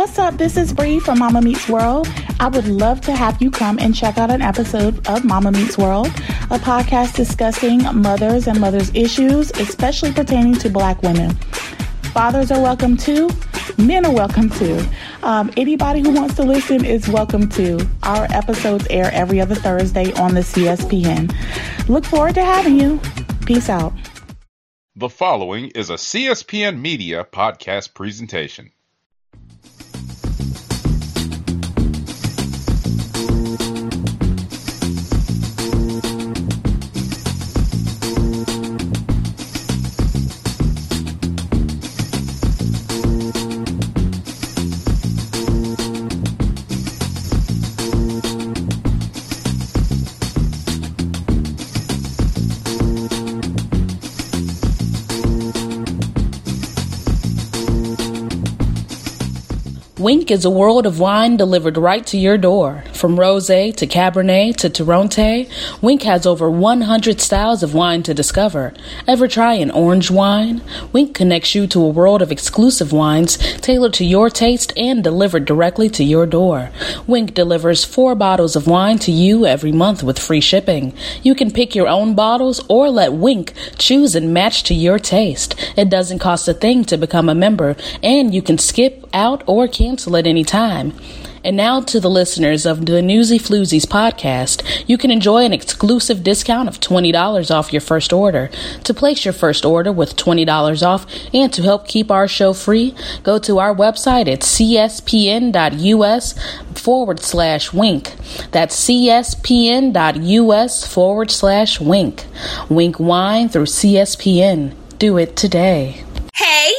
What's up? This is Bree from Mama Meets World. I would love to have you come and check out an episode of Mama Meets World, a podcast discussing mothers and mothers' issues, especially pertaining to black women. Fathers are welcome too. Men are welcome too. Um, anybody who wants to listen is welcome too. Our episodes air every other Thursday on the CSPN. Look forward to having you. Peace out. The following is a CSPN Media podcast presentation. Winc is a world of wine delivered right to your door. From rosé to cabernet to Torrontés, Winc has over 100 styles of wine to discover. Ever try an orange wine? Winc connects you to a world of exclusive wines tailored to your taste and delivered directly to your door. Winc delivers four bottles of wine to you every month with free shipping. You can pick your own bottles or let Winc choose and match to your taste. It doesn't cost a thing to become a member, and you can skip out or cancel cancel at any time. And now to the listeners of the Newsy Floozies podcast, you can enjoy an exclusive discount of $20 off your first order. To place your first order with $20 off and to help keep our show free, go to our website at cspn.us forward slash winc. That's cspn.us forward slash winc. Winc wine through CSPN. Do it today.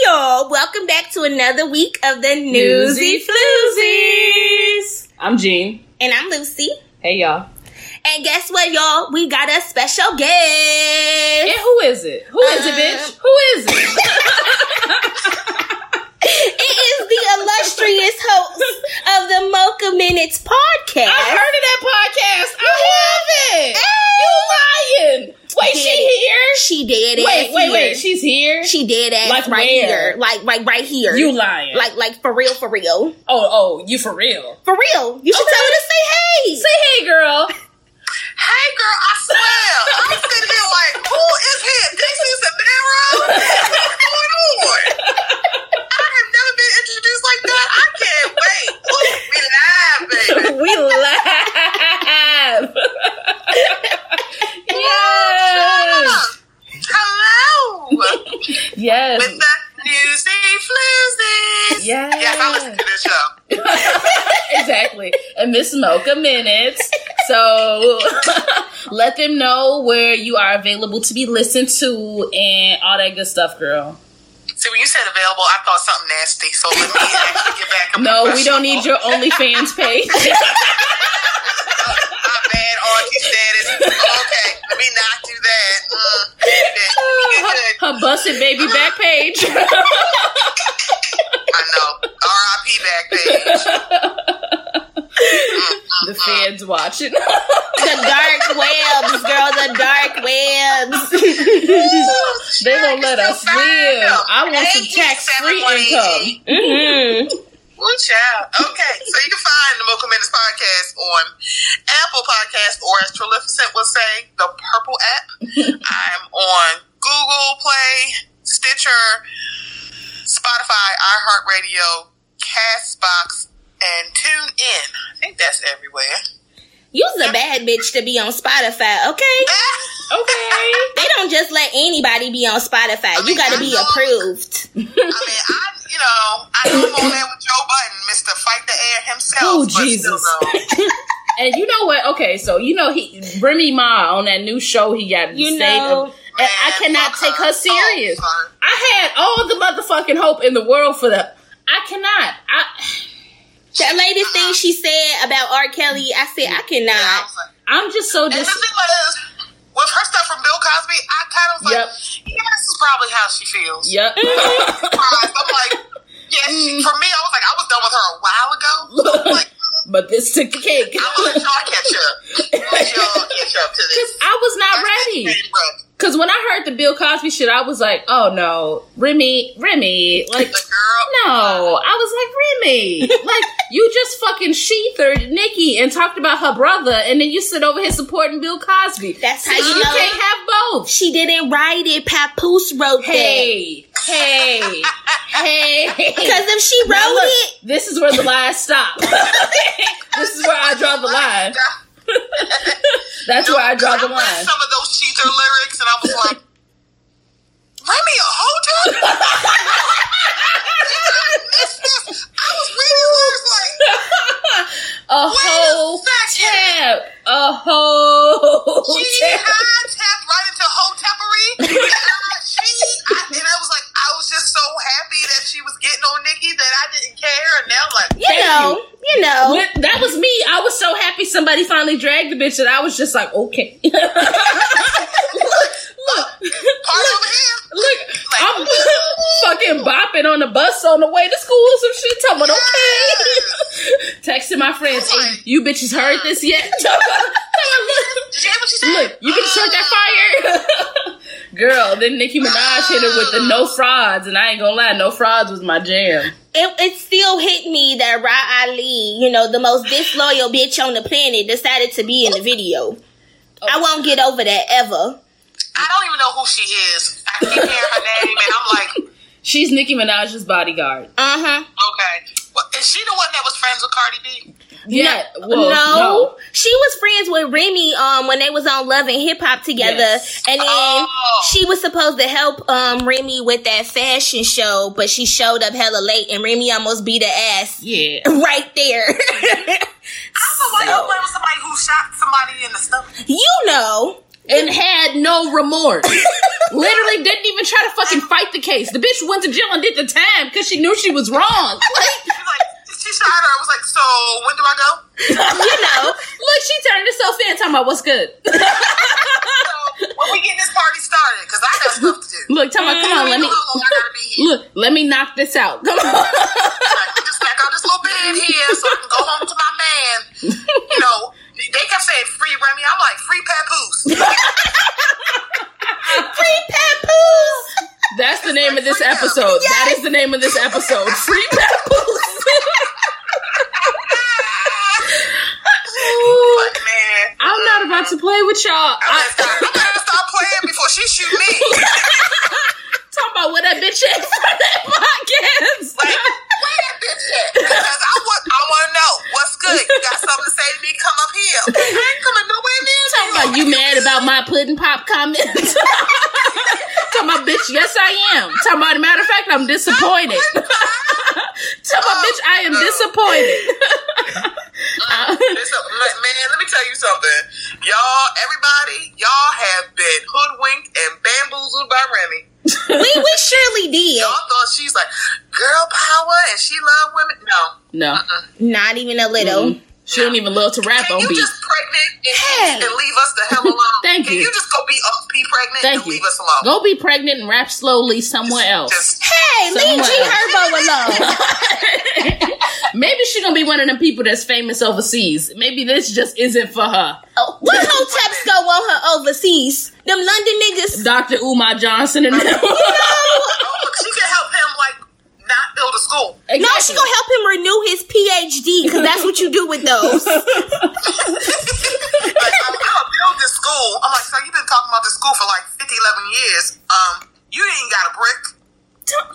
Hey y'all, welcome back to another week of the Newsy Floozies. I'm Jean. And I'm Lucy. Hey y'all. And guess what, y'all? We got a special guest. And who is it? Who is it, bitch? Uh, who is it? it is the illustrious host of the Mocha Minutes podcast. I heard of that podcast. I haven't. You lying. Wait, she here? She did it. Wait, wait, wait. She's here? She did it Like right where? here, like like right here. You lying. Like like for real, for real, oh, oh, you for real. for real. You should Okay. tell her to say hey. Say hey, girl. Hey girl, I swear, I'm sitting here like, who is here? Dixie Samira? What's going on? I have never been introduced like that. I can't wait. Ooh, we live, baby. we laugh. yes. Hello. Yes. With the newsy floozies. Yes. Yes, I listen to this show. exactly. And Miss Mocha Minutes. So let them know where you are available to be listened to and all that good stuff, girl. See, when you said available, I thought something nasty. So let me actually get back. No, we don't need your. OnlyFans page. My bad auntie status. Okay, let me not do that. Mm. Her busted baby back page. I know. R.I.P. back page. the fans watching. The dark webs, girl. The dark webs. they won't let us live. I want some tax free income. hmm One child. Okay, so you can find the Mocha Minutes podcast on Apple Podcast, or as Trilificent would say, the Purple app. I'm on Google Play, Stitcher, Spotify, iHeartRadio, Castbox, and Tune In. I think that's everywhere. You's a bad bitch to be on Spotify, okay? Okay. They don't just let anybody be on Spotify. You gotta be approved. I mean, I, you know, I know I'm on there with Joe Budden, Mr. Fight the Air himself. Oh, Jesus. And you know what? Okay, so you know he Remy Ma on that new show he got You know- of, and I cannot take her serious. Oh. I had all the motherfucking hope in the world for that. I cannot. I That latest uh-uh. thing she said about R. Kelly, I said I Yeah, I cannot. like, I'm just so And the dis. With her stuff from Bill Cosby, I kind of was like, Yep. yeah, this is probably how she feels. Yep. I'm like, yeah, she, for me, I was like, I was done with her a while ago. Like, mm, but this took the cake. I'm gonna let y'all catch up. Let y'all catch up to this. I was not ready. Cause when I heard the Bill Cosby shit, I was like, "Oh no, Remy, Remy!" Like, girl. no, I was like, Remy, like you just fucking shethered Nikki and talked about her brother, and then you sit over here supporting Bill Cosby. That's how So you you know can't have both. She didn't write it. Papoose wrote Hey, hey, hey. Because if she wrote Now look, it, this is where the lies stop. this is where I draw the line. That's where I draw the I read line. some of those cheater lyrics, and I was like, Remy, a whole time? I was reading lyrics like, A whole tab. A whole she tab. had tapped right into hotepery. she, I, and I was like, I was just so happy that she was getting on Nikki that I didn't care, and now like, you know, you, know. But That was me. I was so happy somebody finally dragged the bitch that I was just like, okay. look, look, part over here. look. I'm fucking bopping on the bus on the way to school some shit. Talking about, okay. Texting my friends, hey, you bitches heard this yet? Talking look, you hear what she said? Look, you can start that fire. Girl, then Nicki Minaj hit her with the no ah. frauds, and I ain't gonna lie, no frauds was my jam. It, it still hit me that Rah Ali, you know, the most disloyal bitch on the planet, decided to be in the video. I oh. won't get over that ever. I don't even know who she is. I keep hearing her name, and I'm like, She's Nicki Minaj's bodyguard. Uh huh. okay. Well, is she the one that was friends with Cardi B? Yeah, no, well, no. she was friends with Remy um when they was on Love and Hip Hop together, Yes. and then Oh. she was supposed to help um Remy with that fashion show, but she showed up hella late, and Remy almost beat her ass Yeah. right there. I don't know why you playing with somebody who shot somebody in the stomach. you know, And had no remorse. Literally didn't even try to fucking fight the case. The bitch went to jail and did the time because she knew she was wrong. Like, she shot her. I was like, so when do I go? you know. look, she turned herself in talking about what's good. So when we get this party started, because I got stuff to do. Look, talking about, come on, let me, How long I gotta be here? look, let me knock this out. Come on. Like, just stack out this little bed here so I can go home to my man. You know, they kept saying free Remy. I'm like, free Papoose. Free papoose. That's the name of this episode. That is the name of this episode. Free Papoose. like, man, I'm not about to play with y'all. I'm gonna, I, stop, I'm gonna stop playing before she shoot me. talking about where that bitch is for that podcast. Like, where that bitch at? Because I want, I want to know what's good. You got something to say to me? Come up here. Okay, I ain't coming nowhere near Talking about you mad about my pudding pop comments. Talking about bitch, yes I am. Talking about matter of fact, I'm disappointed. Talking about oh, bitch, I am disappointed. Uh, uh, Listen, man, let me tell you something. Y'all, everybody, y'all have been hoodwinked and bamboozled by Remy. we we surely did. Y'all thought she's like girl power and she love women. No. no, Not even a little. She don't even love to rap Can on you beat. just pregnant and, Hey. and leave us the hell alone? Thank Can you. you just go be up, be pregnant Thank and you. leave us alone? Go be pregnant and rap slowly somewhere else. Just Hey, leave G Herbo alone. Maybe she gonna be one of them people that's famous overseas. Maybe this just isn't for her. Oh, what hoteps go on her overseas? Them London niggas. Dr. Umar Johnson and them. oh, look, she can help him like not build a school. No, she gonna help him renew his PhD because that's what you do with those. Like, I'm, I'm gonna build this school. I'm like, so you've been talking about this school for like 50, 11 years. Um, you ain't got a brick.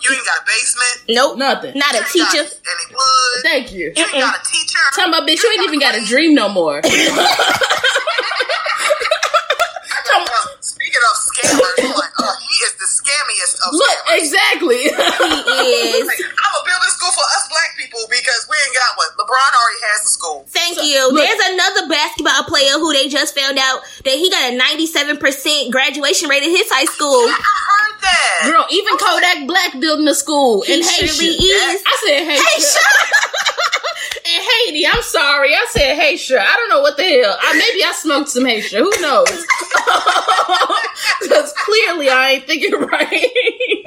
You ain't got a basement. Nope, Nothing. not a You teacher. got any wood. Thank you. You ain't got a teacher. Talking about bitch, you ain't even got a dream no more. scammers, I'm like, oh, he is the scammiest of Look, scammers. exactly. He is. Like, I'm gonna build a school for us black people because we ain't got one. LeBron already has the school. Thank you. look- There's another basketball player who they just found out that he got a 97% graduation rate in his high school. I heard that. Girl, even Kodak Black building a school in He Haiti. surely is. I said Haiti. in Haiti, I'm sorry. I said Haitian. I don't know what the hell. I, maybe I smoked some Haitian. Who knows? Because clearly I ain't thinking right.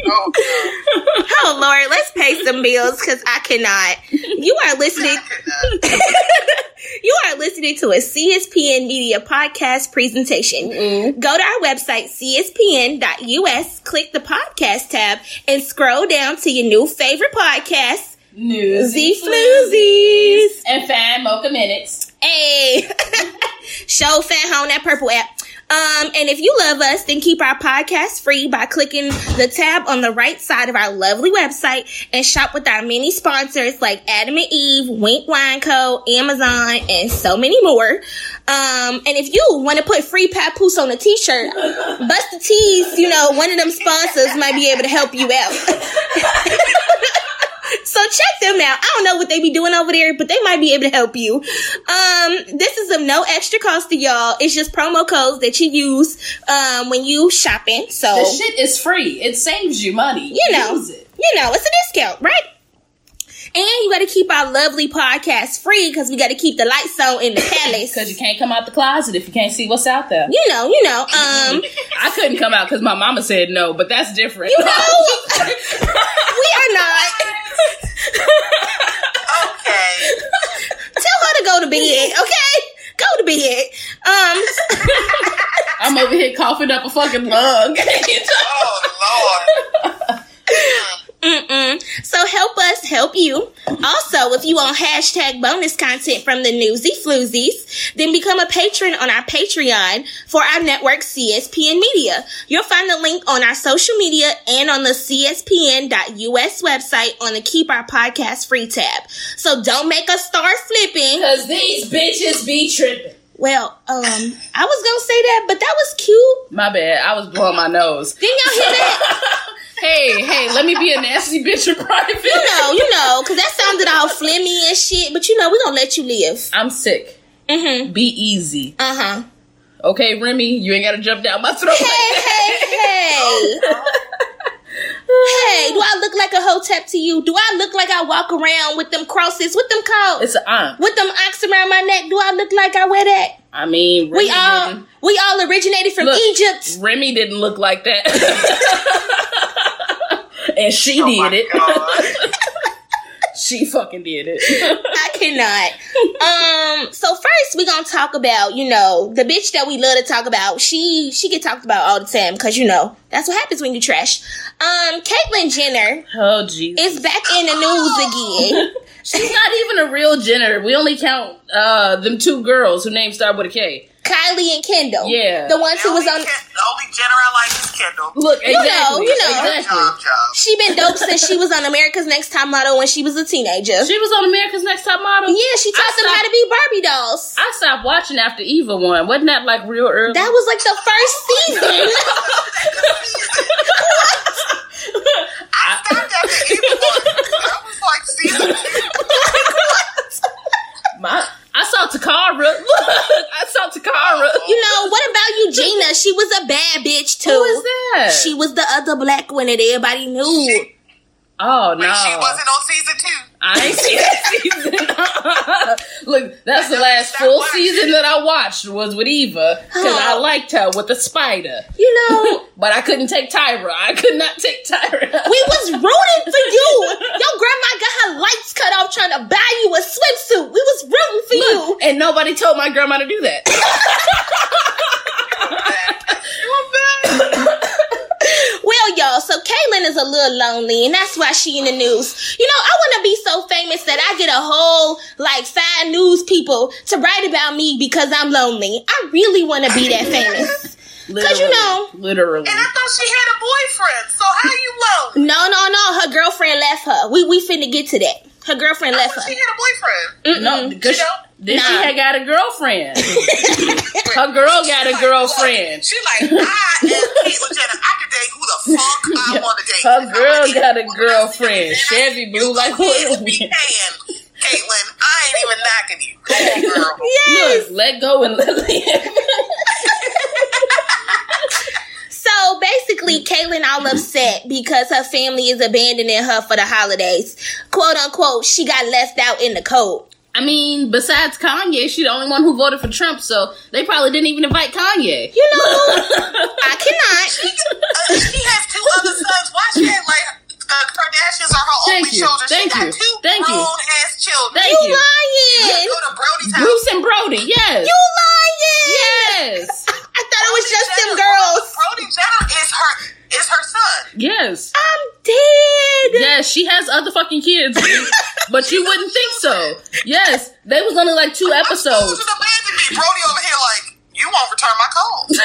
Oh, Oh Lord, let's pay some bills because I cannot. You are listening. you are listening to a CSPN Media podcast presentation. Mm-hmm. Go to our website, cspn.us, click the podcast tab, and scroll down to your new favorite podcast, Newsy Z Floozies. and fan mocha minutes. Hey, show fan home that purple app. Um, and if you love us, then keep our podcast free by clicking the tab on the right side of our lovely website and shop with our many sponsors like Adam and Eve, Winc Wine Co., Amazon, and so many more. Um, and if you want to put free papoose on a t-shirt, bust the tees, you know, one of them sponsors might be able to help you out. So check them out. I don't know what they be doing over there, but they might be able to help you. Um, this is of no extra cost to y'all. It's just promo codes that you use um, when you shopping. So The shit is free. It saves you money. you know, you know, it's a discount, right? And you got to keep our lovely podcast free because we got to keep the lights on in the palace. Because you can't come out the closet if you can't see what's out there. you know, you know. Um, I couldn't come out because my mama said no, but that's different. you know, we are not. Okay. Tell her to go to bed, okay? Go to bed. Um, I'm over here coughing up a fucking lung. Oh Lord. Mm-mm. So help us help you. Also, if you want hashtag bonus content from the Newsy Floozies, then become a patron on our Patreon for our network CSPN Media. You'll find the link on our social media and on the CSPN.us website on the Keep Our Podcast Free tab. So don't make us start flipping. Because these bitches be tripping. Well, um, I was gonna say that, but that was cute. My bad. I was blowing my nose. Didn't y'all hear that? Hey, hey, let me be a nasty bitch in private. You know, you know, because that sounded all flimmy and shit. But you know, we're gonna let you live. I'm sick. Mm-hmm. Be easy. Uh huh. Okay, Remy, you ain't gotta jump down my throat. Hey, hey, hey. hey, do I look like a hotep to you? Do I look like I walk around with them crosses, with them called, It's an ankh. with them ox around my neck? Do I look like I wear that? I mean, Remy We all, didn't. we all originated from Look, Egypt. Remy didn't look like that. and she Oh did it. She fucking did it. I cannot. Um. So first, we're gonna talk about you know the bitch that we love to talk about. She she get talked about all the time because you know that's what happens when you trash. Um. Caitlyn Jenner oh, jeez. is back in the news again. She's not even a real Jenner. We only count uh them two girls who names start with a K. Kylie and Kendall. Yeah. The ones The who was on. Ken- the only Jenner I like is Kendall. Look, you know, you know. Exactly. Job, job. She been dope since she was on America's Next Top Model when she was a teenager. She was on America's Next Top Model. yeah, she taught I them how to be Barbie dolls. I stopped watching after Eva won. Wasn't that like real early? That was like the first season. I stopped after Eva one. That was like season two. My, I saw Takara. Look, I saw Takara. you know, what about Eugenia? She was a bad bitch too. Who is that? She was the other black one that everybody knew. Oh no, When she wasn't on season two. I ain't see that season. Look, that's the last full watching. season that I watched was with Eva because I Oh. liked her with the spider, You know, but I couldn't take Tyra. I could not take Tyra. we was rooting for you. Your grandma got her lights cut off trying to buy you a swimsuit. We was rooting for you. And nobody told my grandma to do that. Well, y'all, so Caitlyn is a little lonely, and that's why she in the news. You know, I want to be so famous that I get a whole like five news people to write about me because I'm lonely. I really want to be that famous. Literally, you know- literally. And I thought she had a boyfriend. So how you lonely? No, no, no. Her girlfriend left her. We we finna get to that. Her girlfriend I left her. she had a boyfriend. no, because She don't? then she Nah. had got a girlfriend. Her girl got a Like, girlfriend. She like, I am Caitlyn Jenner. I can date who the fuck I want to date. Her girl got a date who I girlfriend. see. Chevy You blue like kids who? paying, Caitlyn. I ain't even knocking you. Come on, girl. Look, let go and let live. So basically, Caitlyn all upset because her family is abandoning her for the holidays. Quote unquote, she got left out in the cold. I mean, besides Kanye, she's the only one who voted for Trump, so they probably didn't even invite Kanye. You know, I cannot. Uh, she has two other sons. Why she ain't like the Kardashians are her Thank only you. children. Thank she got you. two Thank you. grown ass children. Thank You you. lying. Go to Brody's house. Bruce and Brody, yes. You lying. yes. I thought it was Brody just them girls. Brody Jenner is her is her son. Yes. I'm dead. Yes, she has other fucking kids, but you wouldn't think so. Yes, they was only like two Who's episodes. abandoned me? Brody over here like you won't return my calls.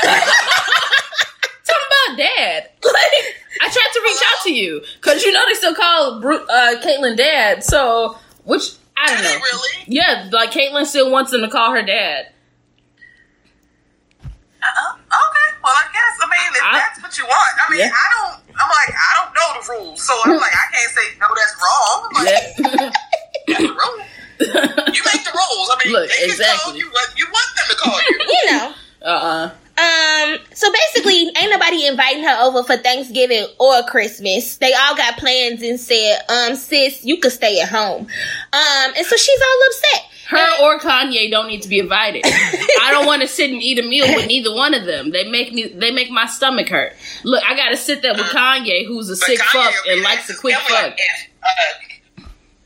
Talking about dad. Like, I tried to reach out to you because you know they still call Bru- uh, Caitlyn dad. So, which I don't Did know. really? Yeah, like Caitlyn still wants them to call her dad. Uh-uh. Okay. Well, I guess. I mean, if I- that's what you want. I mean, Yeah. I don't. I'm like, I don't know the rules, so I'm like, I can't say no. That's wrong. I'm like, Yeah. that's the rule. You make the rules. I mean, Look, they can exactly. call you what you want them to call you. You know. uh-uh. Um, so basically, ain't nobody inviting her over for Thanksgiving or Christmas. They all got plans and said, um, sis, you could stay at home. Um, and so she's all upset. Her or Kanye don't need to be invited. I don't want to sit and eat a meal with neither one of them. They make me. They make my stomach hurt. Look, I got to sit there with Kanye, who's a But sick Kanye fuck and likes a quick he'll be like,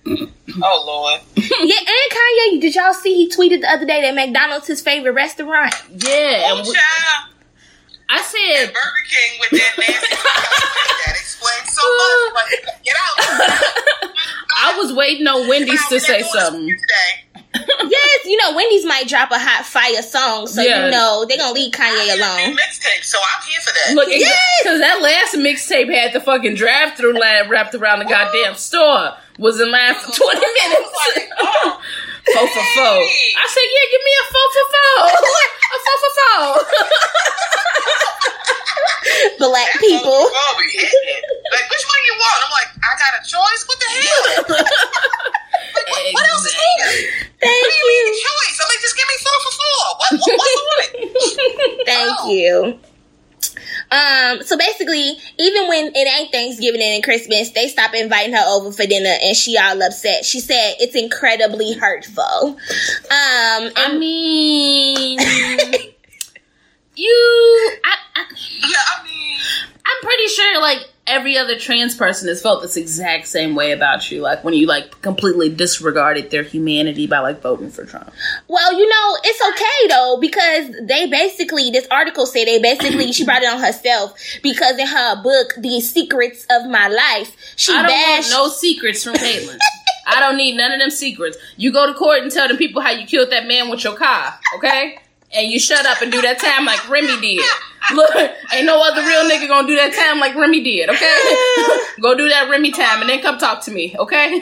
fuck. oh Lord. Yeah, and Kanye, did y'all see he tweeted the other day that McDonald's his favorite restaurant? Yeah, Oh and we- child. I said Burger King with that nasty. that explains so much. Like, get out. I was waiting on Wendy's to say something. Today. yes, you know, Wendy's might drop a hot fire song, so Yeah. you know they're gonna leave Kanye New alone. mixtape, so I'm here for that. Look, because that last mixtape had the fucking drive-through line wrapped around the goddamn store. Was in line for twenty minutes. Like, oh, Four for four. I said, yeah, give me a four for four. a four for four. Black that people. be. Like, which one you want? I'm like, I got a choice. What the hell? Like, what, what else is here? Thank What do you mean you. a choice? I mean, just give me four for four. What, what, what's on it? Thank Oh. you. Um, so basically, even when it ain't Thanksgiving and Christmas, they stop inviting her over for dinner and she all upset. She said it's incredibly hurtful. Um, I and mean, you. I, I, Yeah, I mean, I'm pretty sure, like every other trans person has felt this exact same way about you. Like when you like completely disregarded their humanity by like voting for Trump. well, you know, it's okay though, because they basically, this article said they basically, she brought it on herself because in her book, The Secrets of My Life, she I don't bashed. want no secrets from Caitlyn. I don't need none of them secrets. You go to court and tell them people how you killed that man with your car, okay? And you shut up and do that time like Remy did. Look, ain't no other real nigga gonna do that time like Remy did, okay? go do that Remy time and then come talk to me, okay?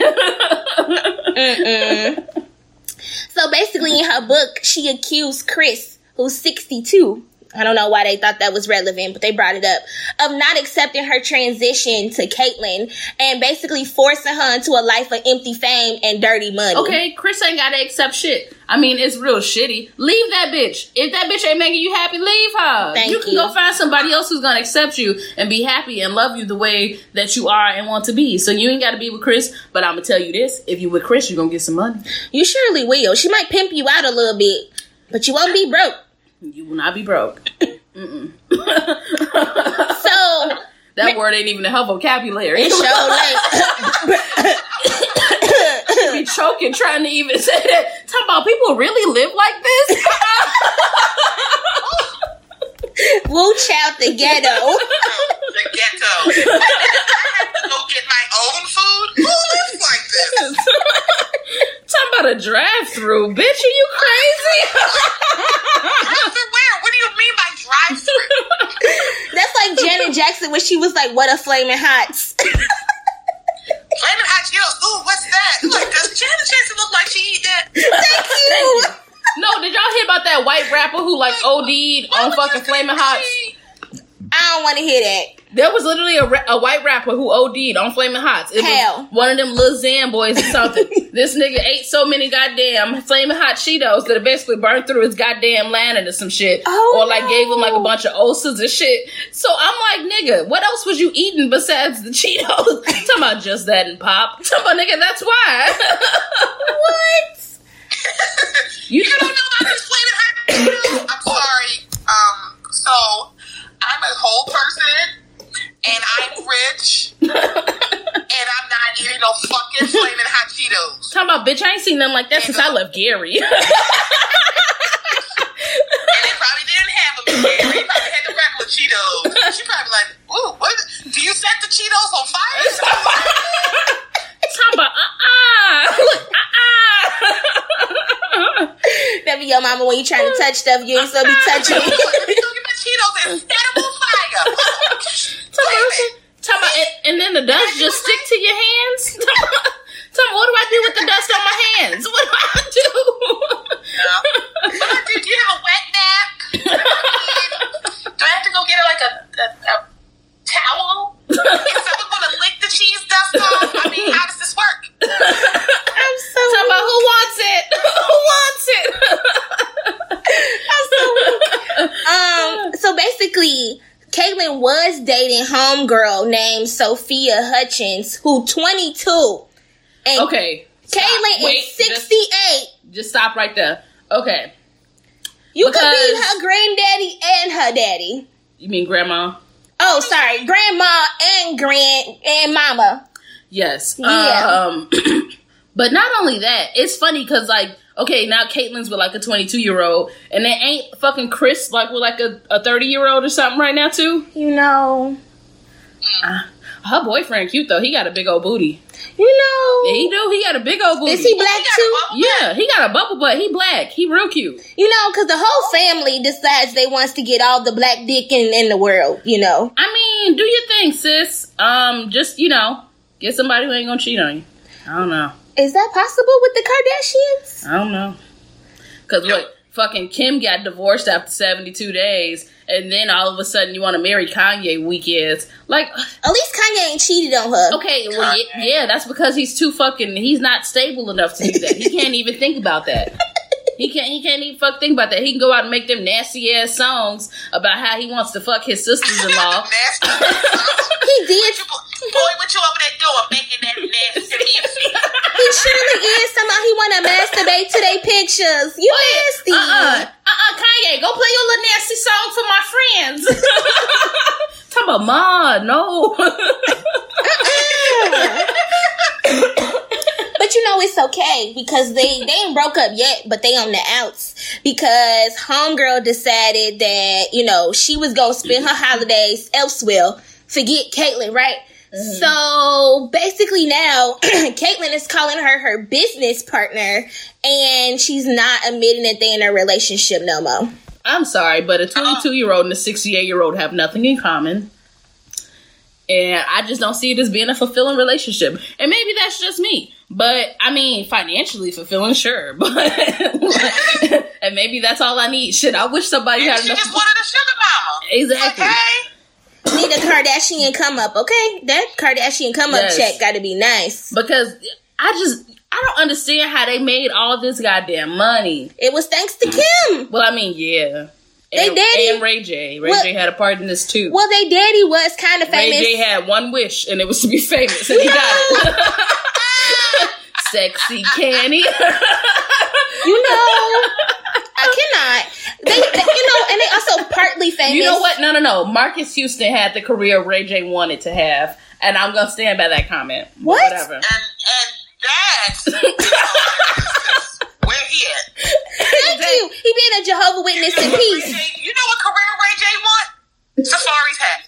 So basically, in her book, she accused Kris, who's 62. I don't know why they thought that was relevant, but they brought it up of not accepting her transition to Caitlyn and basically forcing her into a life of empty fame and dirty money. okay, Kris ain't gotta accept shit. I mean, it's real shitty. Leave that bitch. If that bitch ain't making you happy, leave her. Thank you can you. go find somebody else who's gonna accept you and be happy and love you the way that you are and want to be. So you ain't gotta be with Kris, but I'm gonna tell you this: if you with Kris, you're gonna get some money. You surely will. She might pimp you out a little bit, but you won't be broke. You will not be broke. So that word ain't even in her vocabulary. it showed like choking trying to even say that. Talk about people really live like this. woo child the ghetto. the ghetto. I have to go get my own food. Who lives like this? Talking about a drive-through, bitch. Are you crazy? Drive-through where? What do you mean by drive-through? That's like Janet Jackson when she was like, "What a flaming hots." Flaming hot Cheetos. Ooh, what's that? Like, does Janet Jackson look like she eat that? Thank you. no, did y'all hear about that white rapper who like OD'd on fucking Flaming Hots? I don't want to hear that. There was literally a, ra- a white rapper who OD'd on Flaming Hots. It Hell. was one of them Lil Xan boys or something. this nigga ate so many goddamn Flaming Hot Cheetos that it basically burned through his goddamn lining or some shit. Oh, or like gave him like a bunch of ulcers and shit. So I'm like, nigga, what else was you eating besides the Cheetos? Talking about just that and pop. Talking about, nigga, that's why. What? you You don't know about this flaming hot Cheetos? I'm sorry. Um, so I'm a whole person and I'm rich and I'm not eating no fucking flaming hot Cheetos. Talking about bitch, I ain't seen nothing like that and since no. I left Gary. and they probably didn't have them Gary. They probably had the regular Cheetos. She probably like, ooh, what? Do you set the Cheetos on fire? Talking about uh uh-uh. uh, uh-uh. look. That be your mama when you trying to touch stuff, you ain't supposed to be uh-uh. touching. Let me go get my Cheetos and set them on fire. Talking about, talking about, and, and then the dust just stick to your hands. Talking about, what do I do with the dust on my hands? What do I do? But I do, do you have a wet nap? Do I have to go get like a, a, a towel? Is someone going to lick the cheese dust off? I mean, how does this work? I'm so Talking about who wants it? Who wants it? I'm so um, so basically, Caitlyn was dating homegirl named Sophia Hutchins, who 22. And okay. Caitlyn Wait, is 68. Just, just stop right there. Okay. you could be her granddaddy and her daddy. You mean grandma? Oh, sorry, grandma and grand and mama. Yes. Yeah. Um, but not only that, it's funny because like, okay, now Caitlyn's with like a 22 year old, and then ain't fucking Kris like with like a, a 30 year old or something right now too. You know, Her boyfriend cute though. He got a big old booty. you know. Yeah, he do. He got a big old booty. Is he black too? Yeah, he got a bubble butt. He black. He real cute. You know, because the whole family decides they wants to get all the black dick in, in the world. You know, I mean, do your thing, sis. Um, just you know, get somebody who ain't gonna cheat on you. I don't know. is that possible with the Kardashians? I don't know. Cause look, fucking Kim got divorced after seventy two days, and then all of a sudden you want to marry Kanye weak ass. Like, At least Kanye ain't cheated on her. okay, well, yeah, yeah, that's because he's too fucking. He's not stable enough to do that. He can't even think about that. He can't. He can't even fuck think about that. He can go out and make them nasty ass songs about how he wants to fuck his sisters in law. Nasty. He did. Boy, what you over there doing making that nasty music? He surely is. Somehow he want to masturbate to their pictures. You nasty. Uh uh-uh, uh Kanye, go play your little nasty song for my friends. Talk about ma, no. But you know it's okay because they they ain't broke up yet, but they on the outs because homegirl decided that you know she was gonna spend her holidays elsewhere. Forget Caitlyn, right? Mm-hmm. So basically now Caitlyn is calling her her business partner, and she's not admitting that they in a relationship no more. I'm sorry, but a uh-uh. 22 year old and a 68 year old have nothing in common. And I just don't see it as being a fulfilling relationship. And maybe that's just me. But I mean, financially fulfilling, sure. But and maybe that's all I need. Shit, I wish somebody Maybe had she enough. just wanted a sugar mama. Exactly. Okay. Need a Kardashian come up, okay? That Kardashian come up Yes. check got to be nice. Because I just I don't understand how they made all this goddamn money. It was thanks to Kim. Well, I mean, yeah. They And, daddy- and Ray J. Ray Well- J had a part in this too. Well, they daddy was kind of famous. Ray. J had one wish, and it was to be famous, and he got it. Sexy Canny. you know, I cannot. They, they- you know, and they also partly famous. you know what? No, no, no. Marques Houston had the career Ray J wanted to have, and I'm gonna stand by that comment. What? Whatever. And and that's where he at. Thank you. He being a Jehovah Witness in peace. J, you know what career Ray J want? Safari's hat.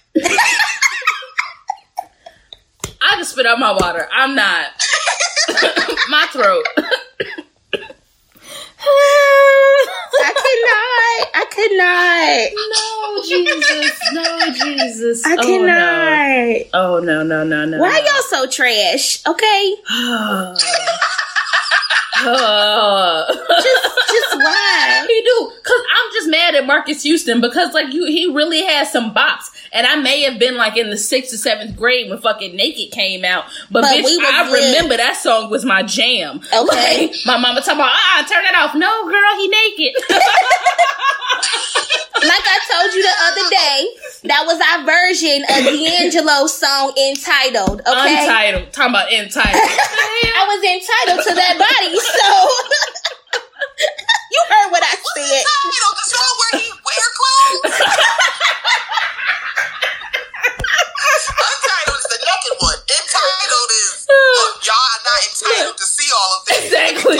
I just spit out my water. I'm not. my throat. I cannot. I cannot. no, Jesus. No, Jesus. I Oh, no. cannot. Oh no, no, no, no. Why no. y'all so trash? Okay, Uh, just just why? he do because I'm just mad at Marques Houston because like you he really has some bops and I may have been like in the sixth or seventh grade when fucking Naked came out but, But bitch we I lit. remember that song was my jam Okay. Like, my mama talking about ah turn it off no girl he naked Like I told you the other day, that was our version of D'Angelo's song entitled. Okay, untitled talking about entitled I was entitled to that body, so you heard what I said. You know the song where he wear clothes. Untitled is the naked one. Entitled is look, y'all are not entitled to see all of this. Exactly.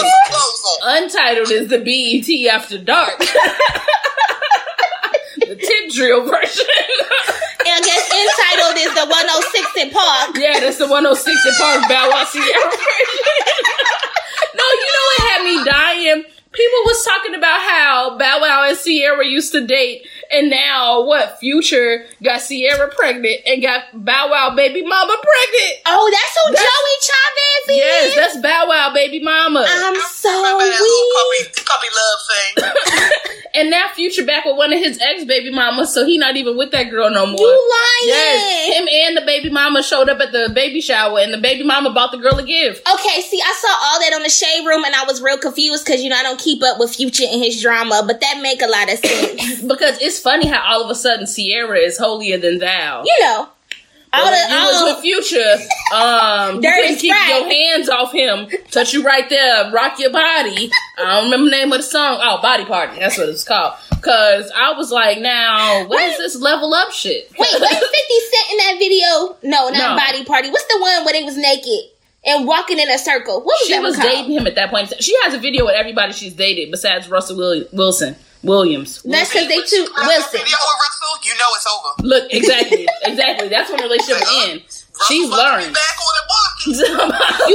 entitled is the BET After Dark. The tip drill version. And I guess entitled is the 106 in Park. yeah, that's the 106 in Park Bow Wow Ciara version. no, you know what had me dying? People was talking about how Bow Wow and Ciara used to date, and now what? Future got Ciara pregnant and got Bow Wow baby mama pregnant. Oh, that's who That's- Joie Chavis is? Yes, that's Bow Wow baby mama. I'm so Remember that little weak. puppy, puppy love thing? And now Future back with one of his ex baby mamas, so he not even with that girl no more. You lying. Yes, him and the baby mama showed up at the baby shower, and the baby mama bought the girl a gift. Okay, see, I saw all that on the shade room and I was real confused because, you know, I don't keep up with Future and his drama, but that make a lot of sense. Because it's funny how all of a sudden Ciara is holier than thou. you know. But All when the, you was all, Future, um, you couldn't keep your hands off him. Touch you right there, rock your body. I don't remember the name of the song. Oh, Body Party. That's what it's called. Cause I was like, now what is this level up shit? wait, wasn't 50 Cent in that video? No, not No. Body Party. What's the one where they was naked and walking in a circle? What was she was called? dating him at that point. She has a video with everybody she's dated besides Russell Wilson Williams. That's because they too Russell Wilson. Video with Russell, you know it's over. Look, exactly, exactly. That's when the relationship will end. She's Russell about to be learned. back on the. You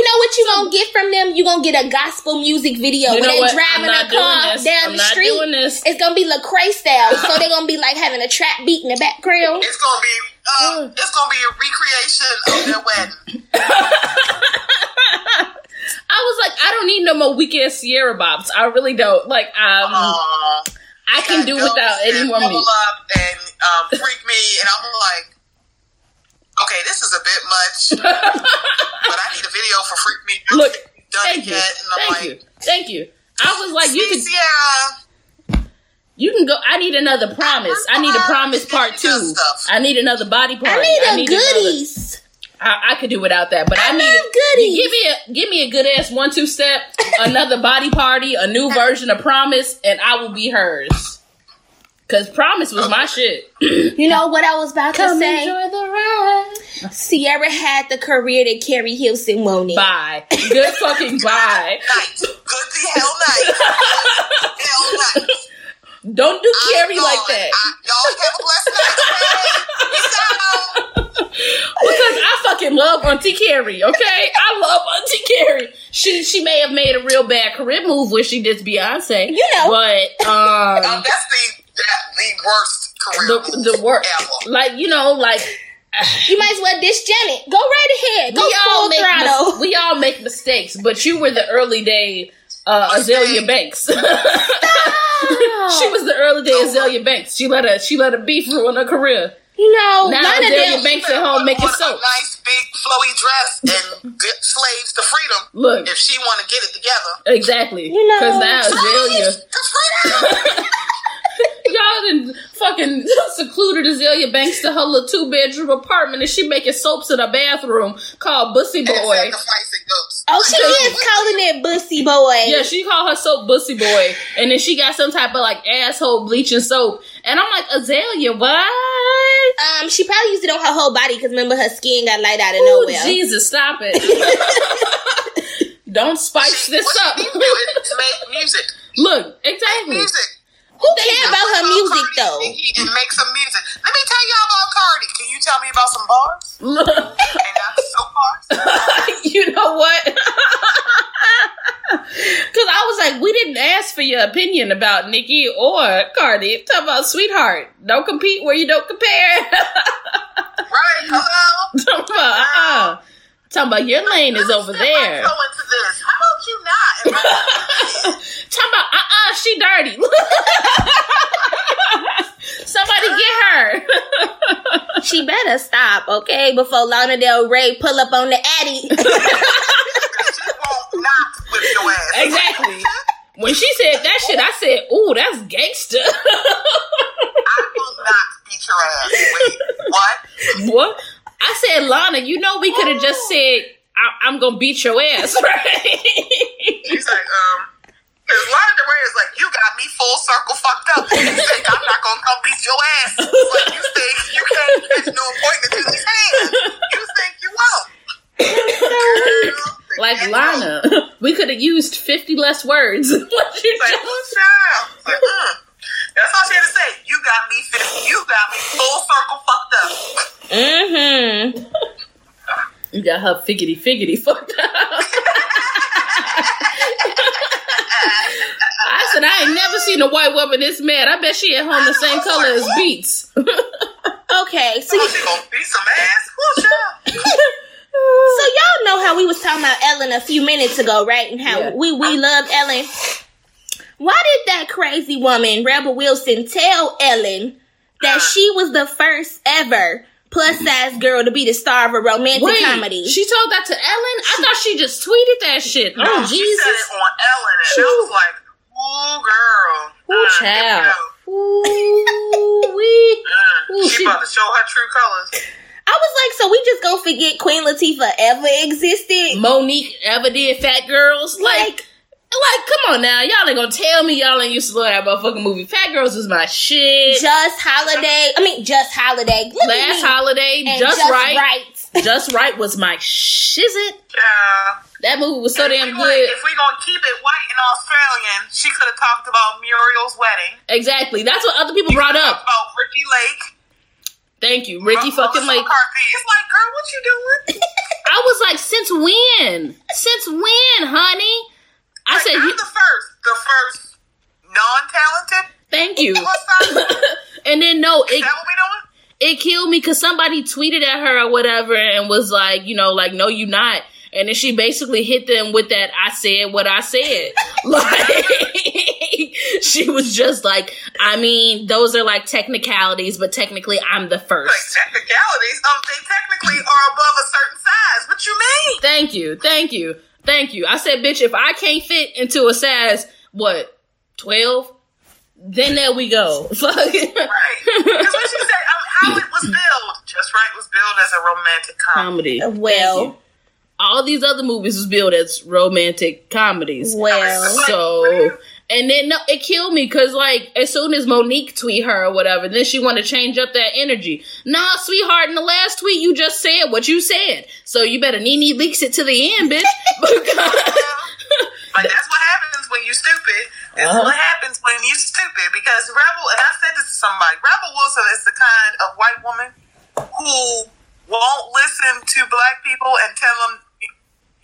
know what you gonna get from them? You gonna get a gospel music video You when they what? driving a car down I'm the street. doing this. It's gonna be Lecrae style, so they're gonna be like having a trap beat in the background. It's gonna be uh, it's gonna be a recreation of their wedding. I was like, I don't need no more weak ass Ciara bops. I really don't. Like, um, Aw. I can do without any more Pull music. up and um, freak me, and I'm like, okay, this is a bit much, but I need a video for freak me. You Look, haven't done thank it you, yet, and I'm thank like, you, thank you. I was like, you can, Ciara, you can go. I need another promise. I need a promise part two. I need another body part. I need a another- goodies. I, I could do without that, but I, I need goodies. Give me a give me a good ass one two step, another body party, a new version of Promise, and I will be hers. Cause Promise was my shit. You know what I was about to say? enjoy the ride. Ciara had the career that Keri Hilson wanted. Bye. Good fucking bye. night, good the hell night, hell night. Don't do I'm Carrie like that. I, y'all have a blessed night. Okay? Peace out. Because I fucking love Auntie Keri, okay? I love Auntie Keri. She she may have made a real bad career move when she did Beyonce. You know. But Um, um that's the that, the worst career the move the work ever. like you know, like You might as well dish Janet. Go right ahead. Go we all make throttle. mis- we all make mistakes, but you were the early day uh, Azealia Banks. she was the early day Azealia Banks. She let a she let a beef ruin her career. You know, Now Lana Azealia Del- Banks at home making on soap. Nice big flowy dress and get slaves to freedom. Look. if she want to get it together. Exactly. You know- Because now Azealia. Slaves to freedom. Y'all done fucking secluded Azealia Banks to her little two bedroom apartment and she making soaps in her bathroom called Bussy Boy. Oh, she is calling it Bussy Boy. Yeah, she called her soap Bussy Boy. And then she got some type of like asshole bleaching soap. And I'm like, Azealia, what? Um, she probably used it on her whole body because remember her skin got light out of Oh, nowhere. Jesus, stop it. Don't spice She, this what up. she needs to do is make music. Look, exactly. Music. Who cares about her music Cardi though? And make some music. Let me tell y'all about Cardi. Can you tell me about some bars? And not soap bars? you know what? Because I was like, we didn't ask for your opinion about Nikki or Cardi. Talk about sweetheart. Don't compete where you don't compare. Right? Hello? Talk about, uh-uh. Talking about your lane is over there. Go into this. How about you not? Talking about, uh-uh, she dirty. Somebody get her. She better stop, okay? Before Lana Del Rey pull up on the Addy. she won't not whip your ass. exactly. When she said that shit, I said, ooh, that's gangster. I will not beat your ass. Wait, what? What? I said, Lana, you know we could have just said, I- I'm gonna beat your ass, right? She's like, um, because Lana Del Rey is like, you got me full circle fucked up. You think I'm not gonna come beat your ass, but you think you can't catch no appointment to these hands. You think you won't. Girl, like Lana. We could have used fifty less words. what you Like, child? Like, mm. That's all she had to say. You got me. fit- You got me full circle fucked up. Mm-hmm. You got her figgity figgity fucked up. I said I ain't never seen a white woman this mad. I bet she at home the same color as beets. Okay, so Oh, she gonna beat some ass. Who's child? so y'all know how we was talking about Ellen a few minutes ago, right? And how Yeah. we we love Ellen. Why did that crazy woman, Rebel Wilson, tell Ellen that she was the first ever plus size girl to be the star of a romantic Wait, comedy? she told that to Ellen? I thought she just tweeted that shit. Oh She said Jesus! it on Ellen, and I was like, "Ooh, girl, Ooh, here we child. Ooh wee. Mm, Ooh, she, she- about to show her true colors." I was like, so we just gonna forget Queen Latifah ever existed? Monique ever did Phat Girlz? Like, like, come on now, y'all ain't gonna tell me y'all ain't used to love that motherfucking movie. Phat Girlz was my shit. Just Holiday. I mean, Just Holiday. Look Last holiday, And just, right. right. Just Wright was my shizit. Yeah. That movie was so If damn we wanna- good. If we gonna keep it white and Australian, she could have talked about Muriel's wedding. Exactly. That's what other people brought up. about Ricki Lake. Thank you, Ricki Melissa fucking Lake. McCarthy. It's like, girl, what you doing? I was like, since when? Since when, honey? I Like, said, I'm you, the first, the first non-talented. thank you. And then no, Is it that what we doing? it killed me because somebody tweeted at her or whatever and was like, you know, like, no, you not. And then she basically hit them with that I said what I said. like she was just like, I mean, those are like technicalities, but technically I'm the Like first. technicalities, um, they technically are above a certain size. What you mean? Thank you, thank you, thank you. I said, bitch, if I can't fit into a size, what, twelve? Then there we go. Fuck. Right. Because what she said, um, how it was billed, Just Wright, was billed as a romantic comedy. Comedy. Well. All these other movies was billed as romantic comedies. Well. So, and then no, it killed me because like as soon as Monique tweet her or whatever, then she want to change up that energy. Nah, sweetheart, in the last tweet you just said what you said, so you better NeNe Leakes it to the end, bitch. because But that's what happens when you're stupid. That's Uh-huh. what happens when you're stupid. Because Rebel, and I said this to somebody, Rebel Wilson is the kind of white woman who won't listen to black people and tell them,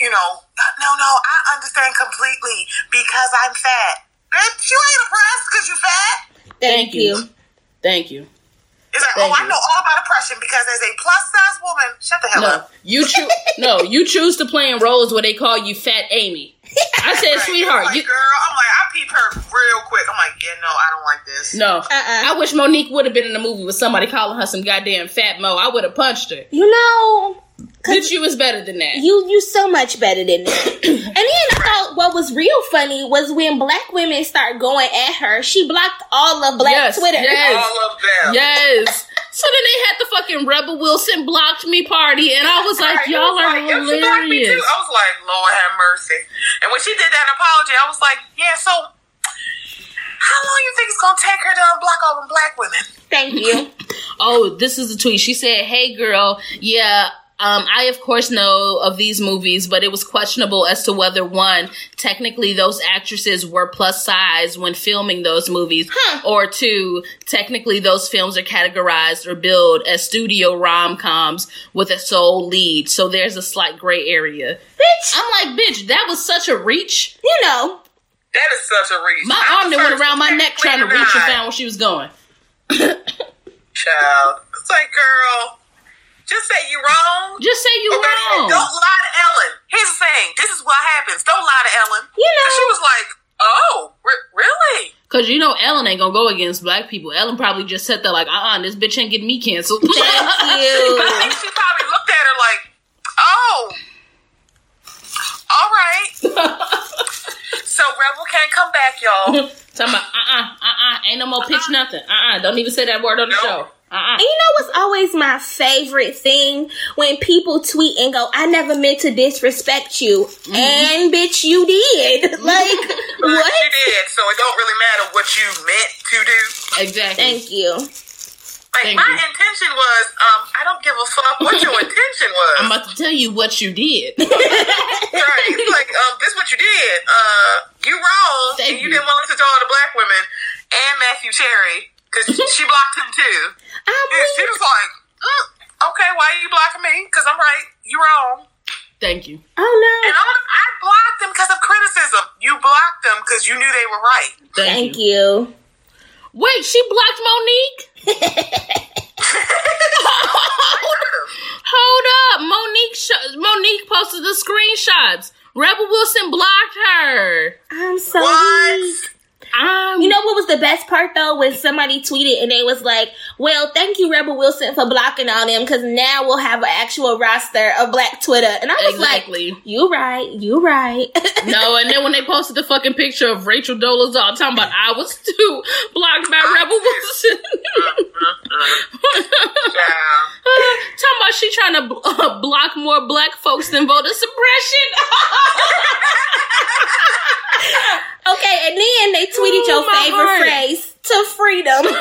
you know, no, no, I understand completely because I'm fat. Bitch, you ain't oppressed because you fat. Thank, you. thank you. It's like, oh, Thank oh, I know all about oppression because as a plus size woman, shut the hell No, up. you choose. no, you choose to play in roles where they call you Fat Amy. I said, Right. sweetheart, like, you. girl, I'm like, I peep her real quick. I'm like, yeah, no, I don't like this. No, Uh-uh. I wish Monique would have been in the movie with somebody calling her some goddamn fat mo. I would have punched her. You know, Bitch, you was better than that. you you so much better than that. and then I thought what was real funny was when black women start going at her. She blocked all of black Yes, Twitter. yes. All of them. Yes. So then they had the fucking Rebel Wilson blocked me party, and I was like, Right, y'all was are like, "Yo, me too." hilarious. I was like, Lord have mercy. And when she did that apology, I was like, yeah, so how long you think it's gonna take her to unblock all them black women? Thank you. Oh, this is a tweet. She said, "Hey, girl, yeah." Um, I of course know of these movies, but it was questionable as to whether one, technically those actresses were plus size when filming those movies, Huh. or two, technically those films are categorized or billed as studio rom coms with a sole lead. So there's a slight gray area. Bitch, I'm like, bitch, that was such a reach. you know, That is such a reach. My I'm arm that went around my neck trying to reach and not. found where she was going. Child, it's like, girl, just say you wrong. Just say you Okay, wrong. Don't lie to Ellen. Here's the thing. This is what happens. Don't lie to Ellen. You know. She was like, oh, re- really? Cause you know Ellen ain't gonna go against black people. Ellen probably just said that like, uh uh this bitch ain't getting me canceled. thank But I think she probably looked at her like, oh, all right. So Rebel can't come back, y'all. Talking about uh uh uh uh ain't no more pitch nothing. Uh uh don't even say that word on the No. show. Uh uh And you know what's always my favorite thing when people tweet and go, "I never meant to disrespect you," Mm-hmm. and bitch, you did. Like what? She did, so it don't really matter what you meant to do. Exactly. Thank you. Like Thank my you. intention was, um, I don't give a fuck what your intention was. I'm about to tell you what you did. right? Like, um, this is what you did. Uh, you wrong, Thank and you, you. didn't want to listen to all the black women and Matthew Cherry because she blocked him too. I Yeah, she was like, mm, okay, why are you blocking me? Because I'm right. You're wrong. Thank you. oh no. And all, I blocked them because of criticism. You blocked them because you knew they were right. Thank, Thank you. you. Wait, she blocked Monique? Hold up. Monique sh- Monique posted the screenshots. Rebel Wilson blocked her. I'm so What? weak. Um, You know what was the best part though? When somebody tweeted and they was like, "Well, thank you, Rebel Wilson, for blocking all them, because now we'll have an actual roster of Black Twitter." And I was Exactly. like, "You right, you right." no, and then when they posted the fucking picture of Rachel Dolezal talking about I was too blocked by Rebel Wilson. Talking about she trying to uh, block more black folks than voter suppression. Okay, and then they tweeted Ooh, your favorite heart. phrase to freedom.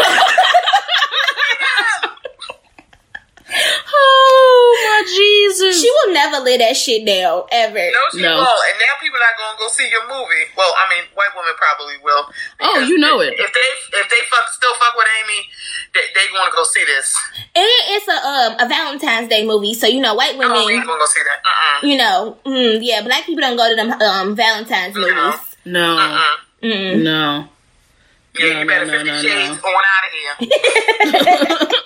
oh my Jesus. she will never let that shit down ever. No, she No. won't. And now people not gonna go see your movie. Well, I mean, white women probably will. Oh, you know it. If they if they fuck still fuck with Amy, they they gonna go see this. And it's a um a Valentine's Day movie, so you know white women. Oh, we ain't gonna go see that. Uh you know, mm, yeah, black people don't go to them um Valentine's No. movies. No, uh. Uh Mm. no. Yeah, No, you better no, Fifty no, no, Shades no. on out of here.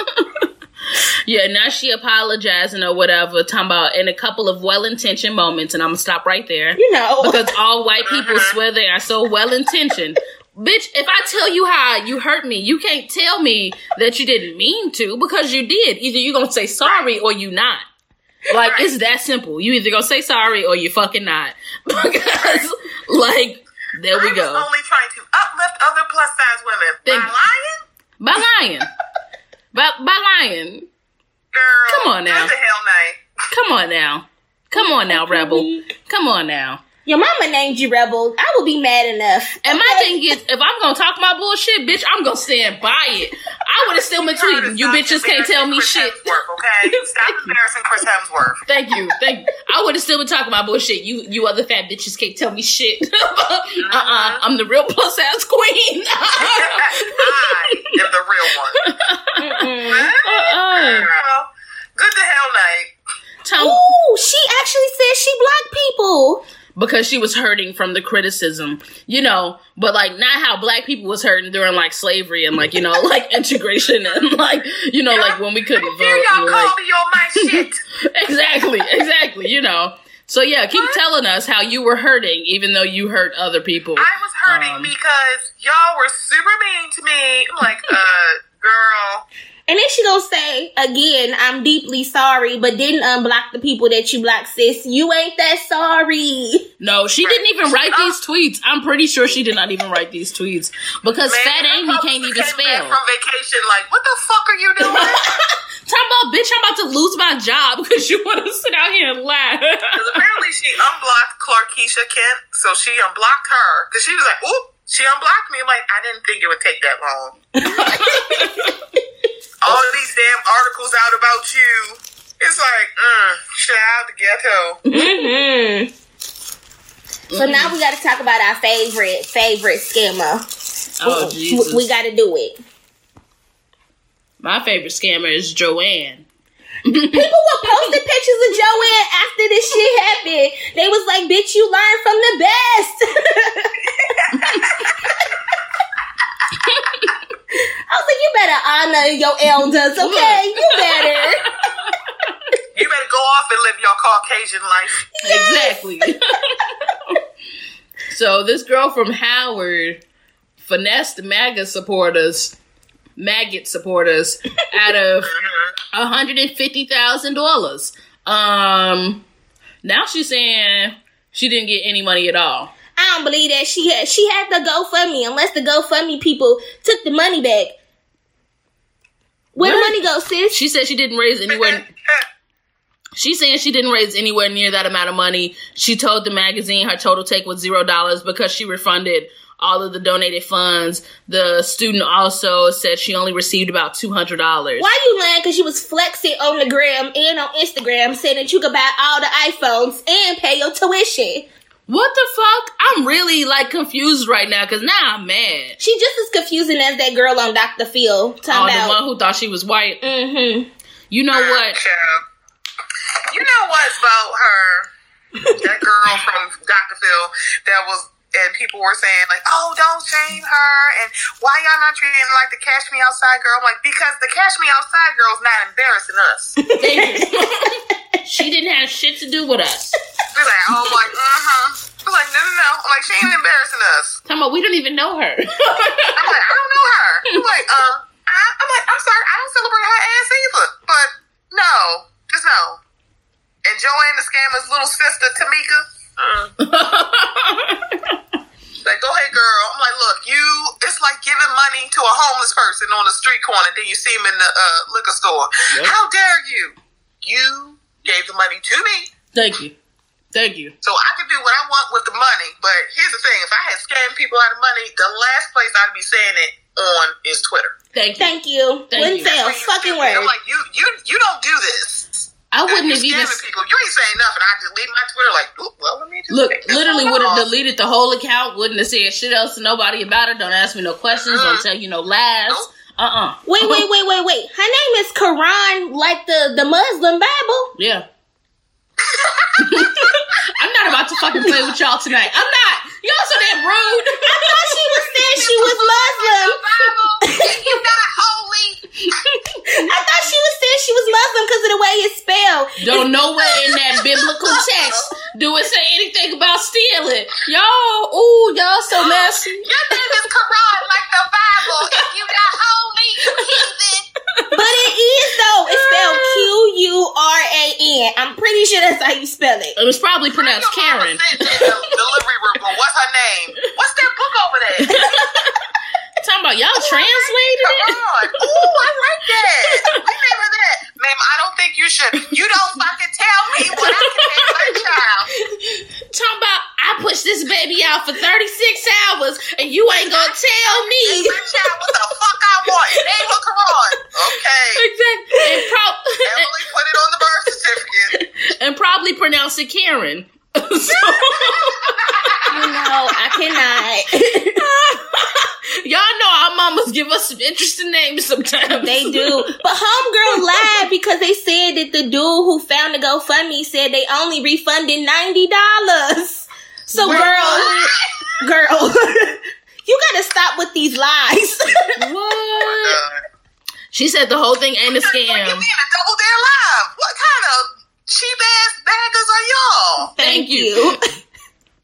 Yeah, now she apologizing or whatever, talking about in a couple of well intentioned moments, and I'm gonna stop right there. You know, Because all white people swear they are so well intentioned. Bitch, if I tell you how you hurt me, you can't tell me that you didn't mean to because you did. Either you're gonna say sorry or you not. Like it's that simple. You either gonna say sorry or you fucking not. Because like there we I was go. only trying to uplift other plus size women. Thank By you. lying, By lying. by by lying. girl. Come on now. Good the hell night. Come on now. Come on now, Rebel. Come on now. Your mama named you rebel. I would be mad enough. And my thing is, if I'm gonna talk my bullshit, bitch, I'm gonna stand by it. I would have still been tweeting. You bitches can't tell me Chris shit. Hemsworth, okay? Stop embarrassing Chris Hemsworth. Thank you, thank. You. I would have still been talking my bullshit. You, you other fat bitches can't tell me shit. uh, uh I'm the real plus ass queen. I am the real one. uh-uh. Girl, good to hell night. Tom, Ooh, she actually says she blocked people. Because she was hurting from the criticism, you know, but like not how black people was hurting during like slavery and like you know like integration and like you know like when we couldn't vote. Y'all call like, me on my shit. exactly, exactly. You know. So yeah, keep telling us how you were hurting, even though you hurt other people. I was hurting Um, because y'all were super mean to me. I'm like, uh, girl. And then she gonna say again, "I'm deeply sorry," but didn't unblock the people that you blocked, sis. You ain't that sorry. No, she didn't even write these tweets. I'm pretty sure she did not even write these tweets because Man, Fat Amy can't even came back spell. From vacation, like, what the fuck are you doing? Talking about bitch, I'm about to lose my job because you want to sit out here and laugh. Because apparently she unblocked Clarkisha Kent, so she unblocked her. Because she was like, oop, she unblocked me. I'm like, I didn't think it would take that long. All of these damn articles out about you. It's like, mm, child, the ghetto. Mm-hmm. So now we got to talk about our favorite favorite scammer. oh We- Jesus! we got to do it. my favorite scammer is Joanne. People were posting pictures of Joanne after this shit happened. They was like, "Bitch, you learn from the best." I was like, "You better honor your elders, okay? You better." You better go off and live your Caucasian life. Exactly. so this girl from Howard finessed MAGA supporters, maggot supporters, out of hundred and fifty thousand dollars. Um, now she's saying she didn't get any money at all. I don't believe that she had she had the GoFundMe unless the GoFundMe people took the money back. Where the money go, sis? She said she didn't raise anywhere. She's saying she didn't raise anywhere near that amount of money. She told the magazine her total take was zero dollars because she refunded all of the donated funds. The student also said she only received about two hundred dollars. Why you lying? Because she was flexing on the gram and on Instagram saying that you could buy all the iPhones and pay your tuition. What the fuck? I'm really like confused right now because now I'm mad. She just as confusing as that girl on Dr. Phil Oh, talking the one who thought she was white. mm-hmm. You know what? You know what's about her? that girl from Dr. Phil that was, and people were saying like, "Oh, don't shame her," and why y'all not treating like the Cash Me Outside girl? I'm like, because the Cash Me Outside girl's not embarrassing us. Thank you. she didn't have shit to do with us. They're like, oh, I'm like, uh huh. I'm like, no, no, no. I'm like, she ain't embarrassing us. Talking about we don't even know her. I'm like, I don't know her. I'm like, um, I, I'm like, I'm sorry, I don't celebrate her ass either. But no, just no. And Joanne the scammer's little sister Tamika. Uh, like, go ahead, girl. I'm like, look, you. It's like giving money to a homeless person on the street corner, then you see him in the uh, liquor store. Yep. How dare you? You gave the money to me. Thank you. Thank you. So I can do what I want with the money, but here's the thing: if I had scammed people out of money, the last place I'd be saying it on is Twitter. Thank you. Thank you. Thank Wouldn't you. say a That's where you fucking stupid. I'm word. like, you, you, you don't do this. I wouldn't you have even people. You ain't saying nothing. I delete my Twitter. Like, well, let me just look. Literally would have deleted the whole account. Wouldn't have said shit else to nobody about it. Don't ask me no questions. Don't tell you no lies. Nope. Uh uh Wait, wait, wait, wait, wait. Her name is Quran, like the the Muslim Bible. Yeah. I'm not about to fucking play with y'all tonight. I'm not. Y'all so damn rude. I thought she was saying she was Muslim. You not holy. I thought she was saying she was Muslim because of the way it's spelled. Don't nowhere in that biblical text do it say anything about stealing. Y'all, ooh, y'all so messy. Your name is Quran, like the Bible. If you not holy, you heathen. But it is though. It's spelled Q U R A N. I'm pretty sure that's how you spell it. It was probably pronounced Your mama Karen. the delivery room. going, What's her name? What's that book over there? Talking about y'all translated it. Quran. Ooh, I like that. We name her that. Ma'am, I don't think you should. You don't fucking tell me what I can name my child. Talking about I pushed this baby out for 36 hours and you ain't gonna tell me. my child what the fuck I want. Name her Quran. Okay. Exactly. And, pro- Emily put it on the birth certificate. and probably pronounce it Karen. So, No, I cannot. y'all know our mamas give us some interesting names sometimes. They do. But homegirl lied because they said that the dude who found the GoFundMe said they only refunded ninety dollars. So girl, girl, you gotta stop with these lies. What? She said the whole thing ain't a Like, you scam. being a double dare live. What kind of cheap ass baggers are y'all? Thank you.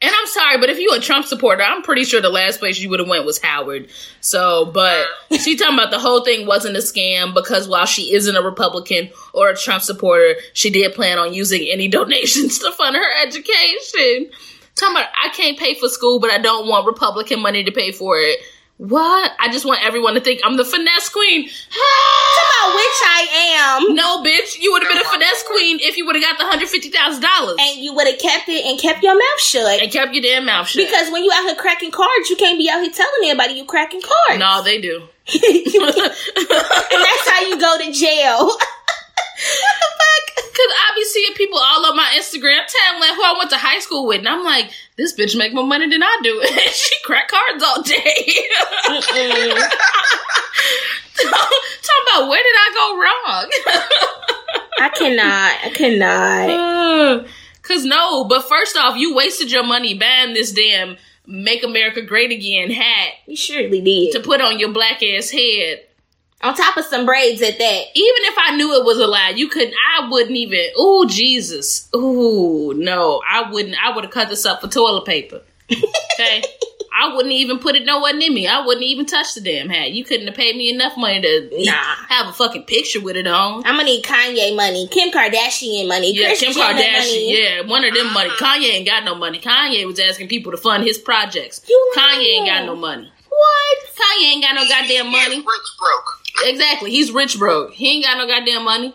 And I'm sorry, but if you a Trump supporter, I'm pretty sure the last place you would have went was Howard. So, but she talking about the whole thing wasn't a scam because while she isn't a Republican or a Trump supporter, she did plan on using any donations to fund her education. Talking about I can't pay for school, but I don't want Republican money to pay for it. What? I just want everyone to think I'm the finesse queen. About which I am. No, bitch, you would have been a finesse queen if you would have got the hundred fifty thousand dollars And you would have kept it and kept your mouth shut. and kept your damn mouth shut. Because when you out here cracking cards, you can't be out here telling everybody you cracking cards. no, they do. And that's how you go to jail. what the fuck? Cause I be seeing people all on my Instagram timeline who I went to high school with, and I'm like, this bitch make more money than I do. And she crack cards all day. Talking about where did I go wrong? I cannot. I cannot. Cause no, but first off, you wasted your money buying this damn "Make America Great Again" hat You surely did. to put on your black ass head. On top of some braids at that. Even if I knew it was a lie, you couldn't. I wouldn't even. Ooh, Jesus. Ooh, no, I wouldn't. I would have cut this up for toilet paper. Okay. I wouldn't even put it nowhere near me. I wouldn't even touch the damn hat. You couldn't have paid me enough money to Nah. have a fucking picture with it on. I'm gonna need Kanye money, Kim Kardashian money, Yeah, Kris Kim Jenner Kardashian. money. Yeah, one of them ah. money. Kanye ain't got no money. Kanye was asking people to fund his projects. You Kanye ain't got no money. What? Kanye ain't got no goddamn money. Rich broke. Exactly. He's rich broke. He ain't got no goddamn money.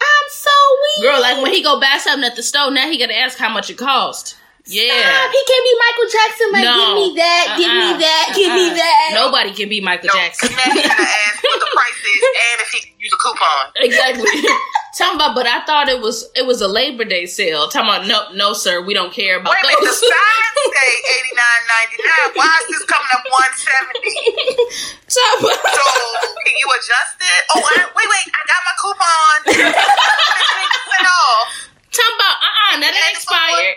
I'm so weak. Girl, like when he go buy something at the store, now he gotta ask how much it cost. Yeah. Stop. He can't be Michael Jackson. Like, No. give me that. Give me that, Uh-uh. Give me that. nobody can be Michael No, Jackson. now he gotta ask what the price is and if he can use a coupon. exactly. Talking about, but I thought it was it was a Labor Day sale. Talking about, no, no, sir, we don't care about Wait a minute, the those. signs say eighty nine ninety nine. Why is this coming up one seventy? Talking So can you adjust it? Oh, I, wait, wait, I got my coupon. Fifteen percent off. talking about, uh, uh that expired.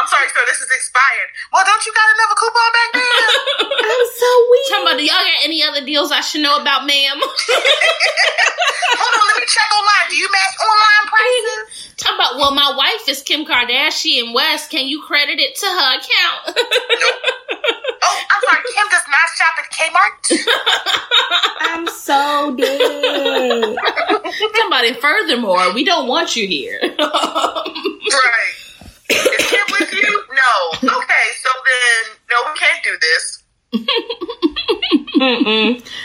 I'm sorry, sir, this is expired. Well, don't you got another coupon back there? I'm so weak. Talking about, do y'all got any other deals I should know about, ma'am? Hold on, let me check online. Do you match online prices? Talking about, well, my wife is Kim Kardashian West. Can you credit it to her account? Oh, I'm sorry, Kim does not shop at Kmart. I'm so dead. Somebody, furthermore, we don't want you here. Right. Is Kim with you? No. Okay, so then, no, we can't do this.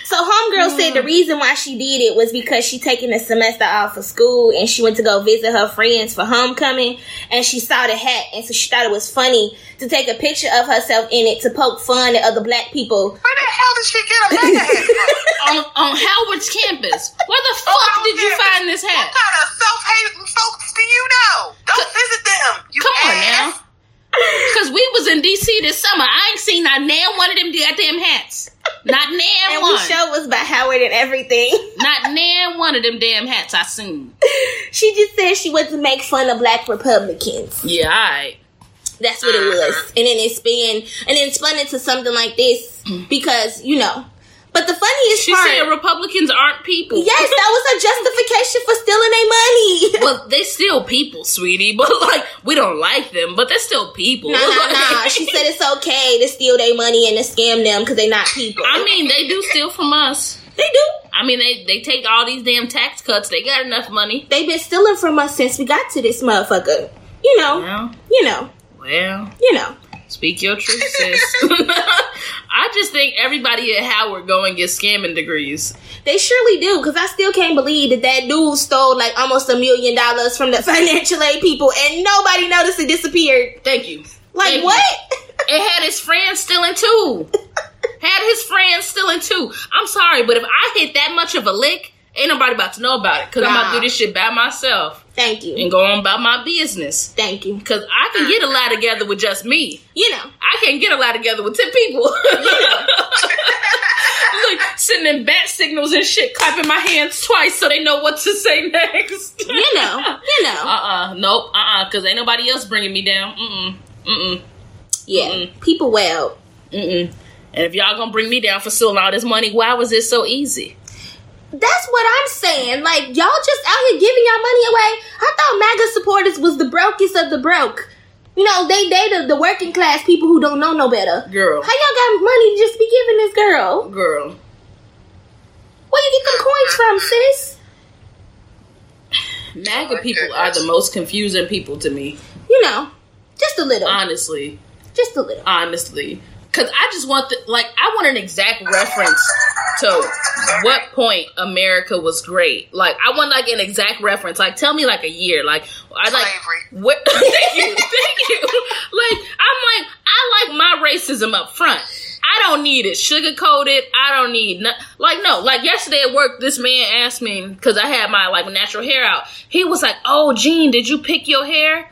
So homegirl said the reason why she did it was because she taking a semester off of school and she went to go visit her friends for homecoming and she saw the hat and so she thought it was funny to take a picture of herself in it to poke fun at other black people. Where the hell did she get a hat on, on Howard's campus. Where the fuck Oh, did you yeah. find this hat? What kind of self-hating folks do you know? Don't visit them. You Come on now. Cause we was in DC this summer. I ain't seen not damn one of them goddamn hats. Not damn And one. we show was by Howard and everything. Not damn one of them damn hats I seen. she just said she went to make fun of black Republicans. Yeah, alright. That's what it was. And then it's been and then spun into something like this mm. because, you know. But the funniest She part said Republicans aren't people. Yes, that was a justification for stealing their money. Well, they still people, sweetie, but like we don't like them, but they're still people. Nah, nah, nah. She said it's okay to steal their money and to scam them because they're not people. I mean, they do steal from us. they do. I mean, they they take all these damn tax cuts. They got enough money. They've been stealing from us since we got to this motherfucker. You know, Well, you know, well, you know. Speak your truth, sis. I just think everybody at Howard go and get scamming degrees. They surely do because I still can't believe that that dude stole like almost a million dollars from the financial aid people and nobody noticed it disappeared. Thank you. Like Thank you. what? It had his friends stealing too. had his friends stealing too. I'm sorry, but if I hit that much of a lick, ain't nobody about to know about it because I'm about to do this shit by myself Thank you. and go on about my business. Thank you. Because I can get a lot together with just me. You know. I can't get a lot together with 10 people. Look, sending in bat signals and shit, clapping my hands twice so they know what to say next. You know. You know. Uh uh Nope. Uh uh Because ain't nobody else bringing me down. Mm mm. Mm mm. Yeah. People well. Mm-mm. And if y'all gonna bring me down for stealing all this money, why was it so easy? That's what I'm saying. Like y'all just out here giving y'all money away. I thought MAGA supporters was the brokest of the broke. You know, they they the, the working class people who don't know no better. Girl. How y'all got money to just be giving this girl? Girl. Where you get the coins from, sis? MAGA people are the most confusing people to me. You know, just a little, Honestly. just a little. Honestly. Cause I just want the like I want an exact reference to what point America was great. Like I want like an exact reference. Like tell me like a year. Like I like Slavery. what thank you, thank you. Like I'm like I like my racism up front. I don't need it sugar coated. I don't need no, like no like yesterday at work. This man asked me because I had my like natural hair out. He was like, "Oh, Gene, did you pick your hair?"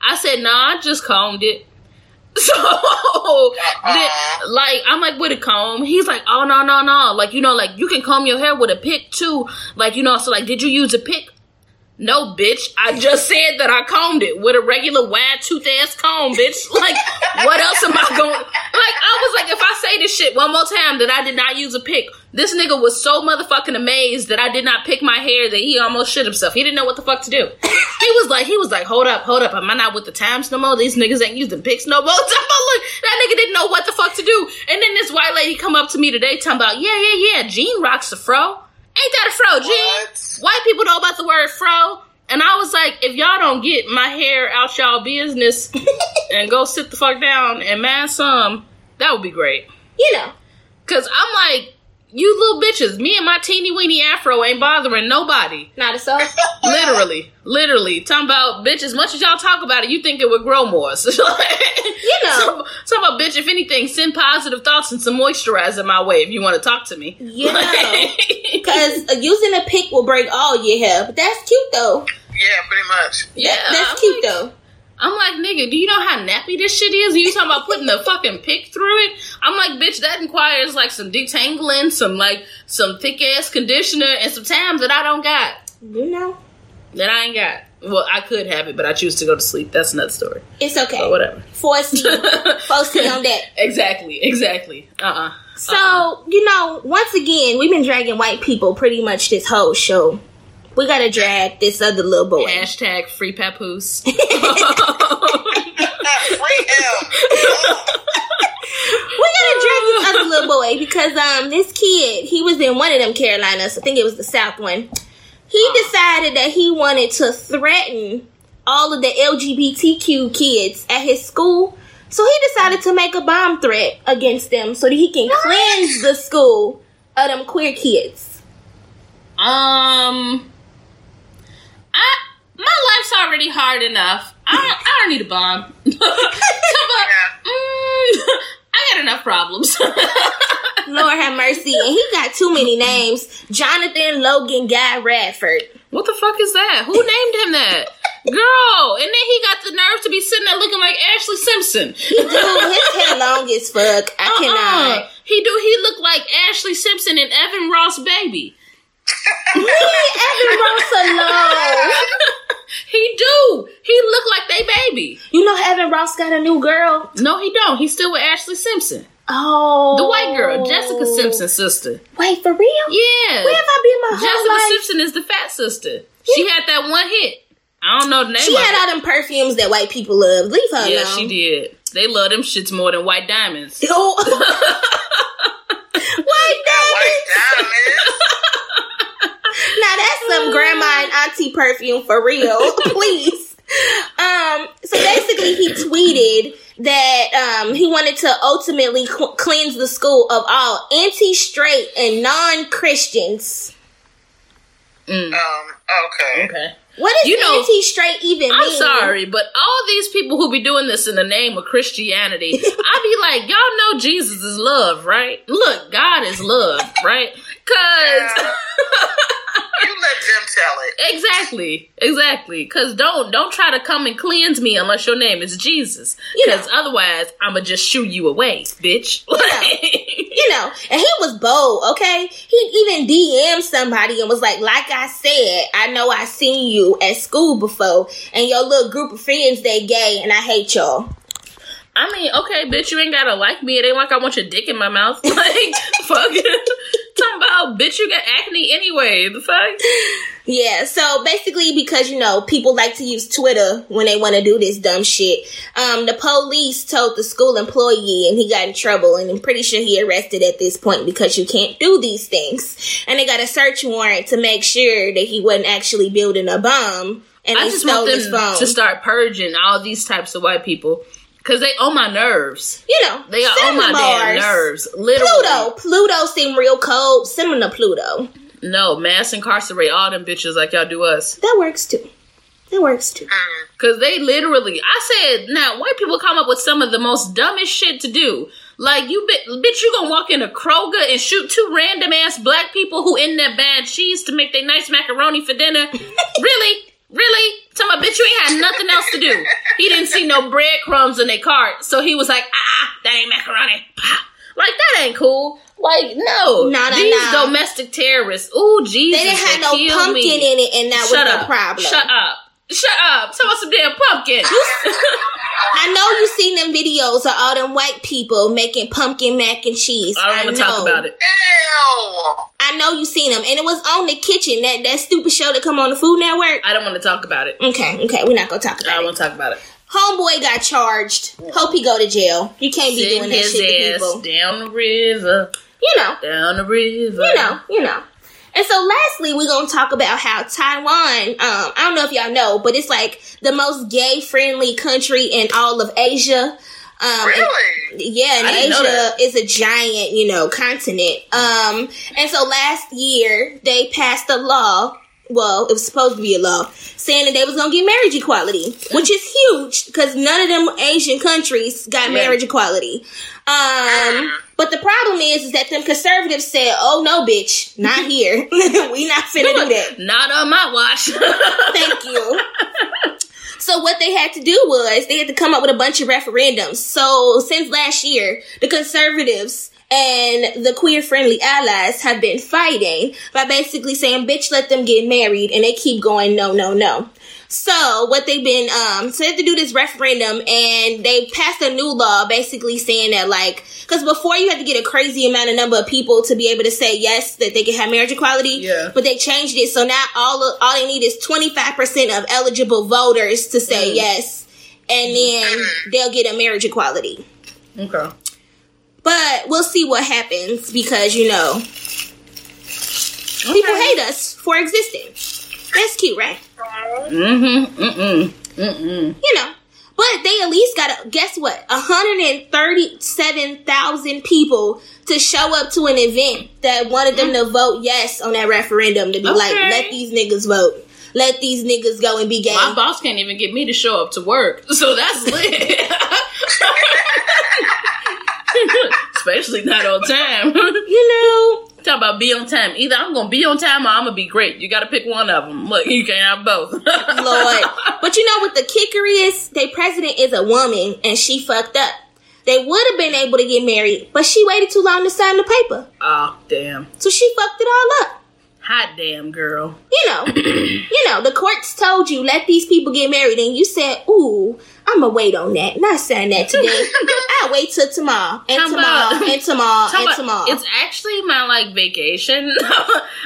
I said, "Nah, I just combed it." So, then, uh-huh. like, I'm like with a comb. He's like, oh no no no, like you know, like you can comb your hair with a pick too. Like you know, so like, did you use a pick? No, bitch. I just said that I combed it with a regular wide tooth ass comb, bitch. Like, what else am I going? Like, I was like, if I say this shit one more time that I did not use a pick, this nigga was so motherfucking amazed that I did not pick my hair that he almost shit himself. He didn't know what the fuck to do. He was like, he was like, hold up, hold up. Am I not with the times no more? These niggas ain't using picks no more. Look, that nigga didn't know what the fuck to do. And then this white lady come up to me today talking about, yeah, yeah, yeah, Gene rocks the fro. Ain't that a fro? What? White people know about the word fro. And I was like, if y'all don't get my hair out y'all business and go sit the fuck down and man some, that would be great. You know, Cause I'm like, you little bitches, me and my teeny weeny afro ain't bothering nobody. Not a soul. Literally, literally. Talking about bitch, as much as y'all talk about it, you think it would grow more. So, You know. Talking about bitch, if anything, send positive thoughts and some moisturizer my way if you want to talk to me. You. Because uh, using a pick will break all your hair. But that's cute though. Yeah, pretty much. yeah, That- that's I'm cute like- though. I'm like, nigga, do you know how nappy this shit is? You talking about putting the fucking pick through it? I'm like, bitch, that requires like some detangling, some like some thick ass conditioner, and some times that I don't got. You know. That I ain't got. Well, I could have it, but I choose to go to sleep. That's another story. It's okay. But whatever. Force you. Force you on that. Exactly, exactly. Uh uh So, you know, once again, we've been dragging white people pretty much this whole show. We gotta drag this other little boy. Hashtag free papoose. Free him. We gotta drag this other little boy because um this kid, he was in one of them Carolinas, I think it was the South one. He decided that he wanted to threaten all of the LGBTQ kids at his school. So he decided to make a bomb threat against them so that he can cleanse the school of them queer kids. um, I my life's already hard enough. I don't, I don't need a bomb. Come on. Mm, I got enough problems. Lord have mercy. And he got too many names. Jonathan Logan Guy Radford. what the fuck is that? Who named him that? Girl, and then he got the nerve to be sitting there looking like Ashlee Simpson. Dude, his hair long as fuck. I Uh-uh. cannot. He do. He look like Ashlee Simpson and Evan Ross baby. Leave Evan Ross alone. He do. He look like they baby. You know Evan Ross got a new girl? No, he don't. He's still with Ashlee Simpson, Oh. the white girl, Jessica Simpson's sister. Wait, for real? Yeah, Where have I been my Jessica whole life? Jessica Simpson is the fat sister. She had that one hit. I don't know the name. She of had it. all them perfumes that white people love. Leave her Yeah, alone. she did. They love them shits more than white diamonds. Oh. white White diamonds. Diamonds. Now that's some grandma and auntie perfume for real. Please. Um, so basically he tweeted that um, he wanted to ultimately cl- cleanse the school of all anti-straight and non-Christians. Um, okay. Okay. What does You know, anti-straight even mean? I'm sorry, but all these people who be doing this in the name of Christianity, I be like, y'all know Jesus is love, right? Look, God is love, right? Cause You let them tell it. exactly, exactly. Cause don't don't try to come and cleanse me unless your name is Jesus. You Cause know. otherwise, I'ma just shoo you away, bitch. you know, and he was bold, okay? He even DM'd somebody and was like, like I said, I know I seen you at school before, and your little group of friends, they gay, and I hate y'all. I mean, okay, bitch, you ain't gotta like me. It ain't like I want your dick in my mouth. Like, fuck about, bitch, you got acne anyway. The fuck? Yeah, so basically, because you know, people like to use Twitter when they want to do this dumb shit. Um, the police told the school employee, and he got in trouble, and I'm pretty sure he arrested at this point because you can't do these things. And they got a search warrant to make sure that he wasn't actually building a bomb. And I just want them to start purging all these types of white people because they own my nerves. you know, They are on my damn nerves. Literally. Pluto, Pluto seem real cold. Send them to Pluto. No, mass incarcerate all them bitches like y'all do us. That works too. That works too. Uh-huh. Cause they literally, I said, now white people come up with some of the most dumbest shit to do. Like you, bi- bitch, you gonna walk into Kroger and shoot two random ass black people who in there bad cheese to make their nice macaroni for dinner? really, really? Tell my bitch, you ain't had nothing else to do. He didn't see no breadcrumbs in their cart, so he was like, ah, that ain't macaroni. Like that ain't cool. Like no, No, no, these no. domestic terrorists. Ooh, Jesus, They didn't have no pumpkin me. in it, and that Shut was up. the problem. Shut up. Shut up. Tell us some damn pumpkin. I know you've seen them videos of all them white people making pumpkin mac and cheese. I don't want to talk about it. Ew. I know you seen them, and it was on the kitchen that that stupid show that come on the Food Network. I don't want to talk about it. Okay, okay, we're not gonna talk about it. I about don't want to talk about it. Homeboy got charged. Hope he go to jail. You can't be doing that his shit to people. down the river, You know, down the river. you know, you know. And so lastly, we're gonna talk about how Taiwan, um, I don't know if y'all know, but it's like the most gay friendly country in all of Asia. Um, and- Really? yeah, and didn't know Asia is a giant, you know, continent. Um, and so last year they passed a law. Well, it was supposed to be a law saying that they was gonna get marriage equality, which is huge because none of them Asian countries got Yeah. marriage equality. Um, but the problem is, is that them conservatives said, "Oh no, bitch, not here. we not finna do that." Not on my watch. Thank you. So what they had to do was they had to come up with a bunch of referendums. So since last year, the conservatives and the queer friendly allies have been fighting by basically saying, bitch, let them get married. And they keep going, no, no, no. So what they've been, um, so they had to do this referendum and they passed a new law basically saying that like, cause before you had to get a crazy amount of number of people to be able to say yes, that they can have marriage equality. Yeah. But they changed it. So now all, of, all they need is 25% of eligible voters to say Mm. yes. And then they'll get a marriage equality. okay. But we'll see what happens because, you know, people hate us for existing. That's cute, right? Mm-hmm. Mm-mm. Mm-mm. you know. But they at least got, guess what? 137,000 people to show up to an event that wanted them to vote yes on that referendum to be like, let these niggas vote. Let these niggas go and be gay. My boss can't even get me to show up to work, so that's lit. Especially not on time. You know, Talk about be on time. Either I'm gonna be on time or I'm gonna be great. You gotta pick one of them. Look, you can't have both. Lord. But you know what the kicker is? Their president is a woman and she fucked up. They would have been able to get married, but she waited too long to sign the paper. oh damn. So she fucked it all up. Hot damn girl. you know, you know, the courts told you let these people get married, and you said, "Ooh, I'ma wait on that, not sign that today. I'll wait till tomorrow and tomorrow about- and tomorrow and about- tomorrow." It's actually my like vacation.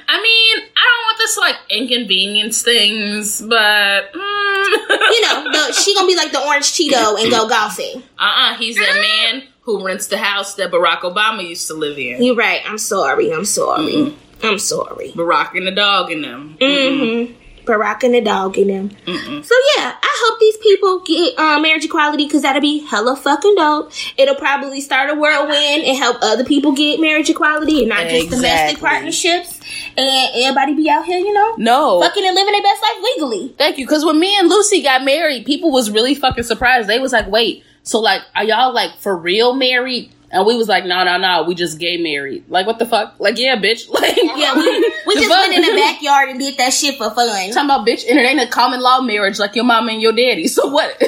I mean, I don't want this like inconvenience things, but mm, you know, the, she gonna be like the orange Cheeto and go golfing. uh-uh, he's that man who rents the house that Barack Obama used to live in. You're right. I'm sorry. I'm sorry. I'm sorry. Barack and the dog in them. Mm-hmm. Barack and the dog in them. So yeah, I hope these people get uh, marriage equality because that'll be hella fucking dope. It'll probably start a whirlwind and help other people get marriage equality and not just domestic partnerships. And everybody be out here, you know, No. fucking and living their best life legally. Thank you. Because when me and Lucy got married, people was really fucking surprised. They was like, wait, so like, are y'all like for real married? And we was like, no, no, no, we just gay married. Like, what the fuck? Like, yeah, bitch. Like, Yeah, we, we just fuck? went in the backyard and did that shit for fun. Talking about bitch, and it ain't a common law marriage like your mom and your daddy. So what?